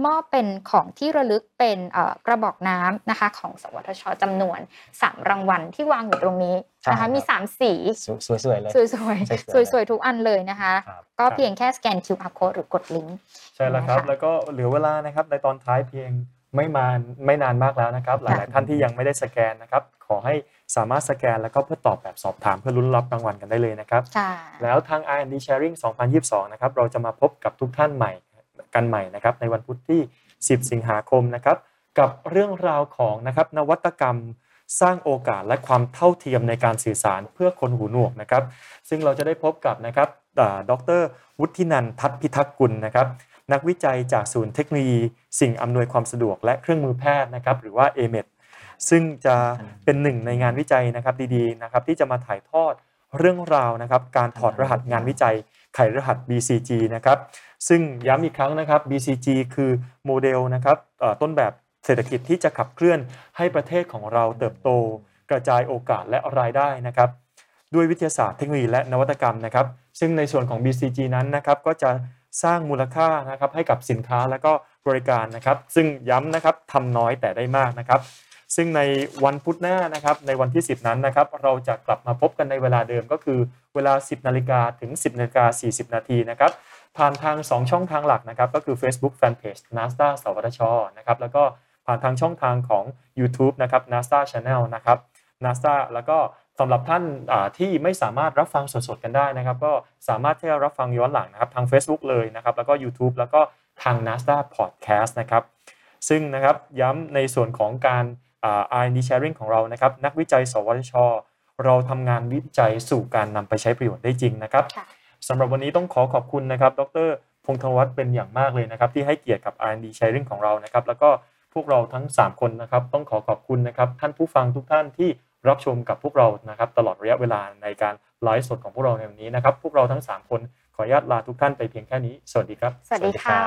S2: มอบเป็นของที่ระลึกเป็นเอ่อกระบอกน้ำนะคะ ของสวทชจำนวน 3 รางวัลที่วางอยู่ตรงนี้นะ
S3: ใช่ครั
S2: คะ
S3: บ
S2: มี 3 สี
S3: สวยสวยๆเลย
S2: สวยๆ
S3: สวยๆ
S2: สวยๆทุกอันเลยนะคะ
S3: ครับ
S2: ก็เพียงแค่สแกน QR code หรือกดลิงก์
S1: ใช่แล้วครับ
S2: นะคะ
S1: แล้วก็เหลือเวลานะครับในตอนท้ายเพียง ไม่มาไม่นานมากแล้วนะครับ หลาย ๆ ท่านที่ยังไม่ได้สแกนนะครับ ขอให้สามารถสแกนแล้วก็เพื่อตอบแบบสอบถามเพื่อลุ้นรับรางวัลกันได้เลยนะครับ
S2: ค่ะ
S1: แล้วทาง R&D Sharing 2022 นะครับ เราจะมาพบกับทุกท่านใหม่กันใหม่นะครับ ในวันพุธที่ 10 สิงหาคมนะครับ กับเรื่องราวของนะครับนวัตกรรมสร้างโอกาสและความเท่าเทียมในการสื่อสารเพื่อคนหูหนวกนะครับ ซึ่งเราจะได้พบกับนะครับดรวุฒินันท์ทัศน์พิทักษ์กุลนะครับ นักวิจัยจากศูนย์เทคโนโลยี สิ่งอำนวยความสะดวกและเครื่องมือแพทย์นะครับหรือว่า AMED ซึ่งจะเป็นหนึ่งในงานวิจัยนะครับดีๆนะครับที่จะมาถ่ายทอดเรื่องราวนะครับการถอดรหัสงานวิจัยไขรหัส BCG นะครับซึ่งย้ำอีกครั้งนะครับ BCG คือโมเดลนะครับต้นแบบเศรษฐกิจที่จะขับเคลื่อนให้ประเทศของเราเติบโต กระจายโอกาสและรายได้นะครับด้วยวิทยาศาสตร์เทคโนโลยีและนวัตกรรมนะครับซึ่งในส่วนของ BCG นั้นนะครับก็จะ สร้างมูลค่านะครับให้กับสินค้าและก็บริการนะครับ ซึ่งย้ำนะครับทำน้อยแต่ได้มากนะครับ ซึ่งในวันพุธหน้านะครับในวันที่ 10 นั้นนะครับ เราจะกลับมาพบกันในเวลาเดิมก็คือเวลา 10นาฬิกาถึง 10นาฬิกา40 นาทีนะครับผ่านทาง 2 ช่องทางหลักนะครับ ก็คือ Facebook Fanpage NASDA สวทชนะครับแล้วก็ผ่านทางช่องทางของ YouTube นะครับ NASDA Channel นะครับ NASDA แล้วก็ สำหรับท่านอ่าที่ไม่สามารถรับฟังสดๆกันได้นะครับ ก็สามารถที่จะรับฟังย้อนหลังนะครับ ทาง Facebook เลยนะครับ แล้วก็ YouTube แล้วก็ทาง NASDA Podcast นะครับ ซึ่งนะครับย้ำในส่วนของการอ่า R&D sharing ของเรานะครับ นักวิจัย สวทช เราทำงานวิจัยสู่การนำไปใช้ประโยชน์ได้จริงนะครับ
S2: ค่ะ
S1: สำหรับวันนี้ต้องขอขอบคุณนะครับ ดรพงษ์ธวัฒน์เป็นอย่างมากเลยนะครับ ที่ให้เกียรติกับ R&D sharing ของเรานะครับ แล้วก็พวกเราทั้ง 3 คนนะครับ ต้องขอขอบคุณนะครับ ท่านผู้ฟังทุกท่านที่ รับชมกับพวกเรานะครับตลอดระยะเวลาในการไลฟ์สดของพวกเราในวันนี้นะครับ พวกเราทั้ง 3 คนขออนุญาตลาทุกท่านไปเพียงแค่นี้ สวัสดีครับ
S2: สวัสดีค่ะ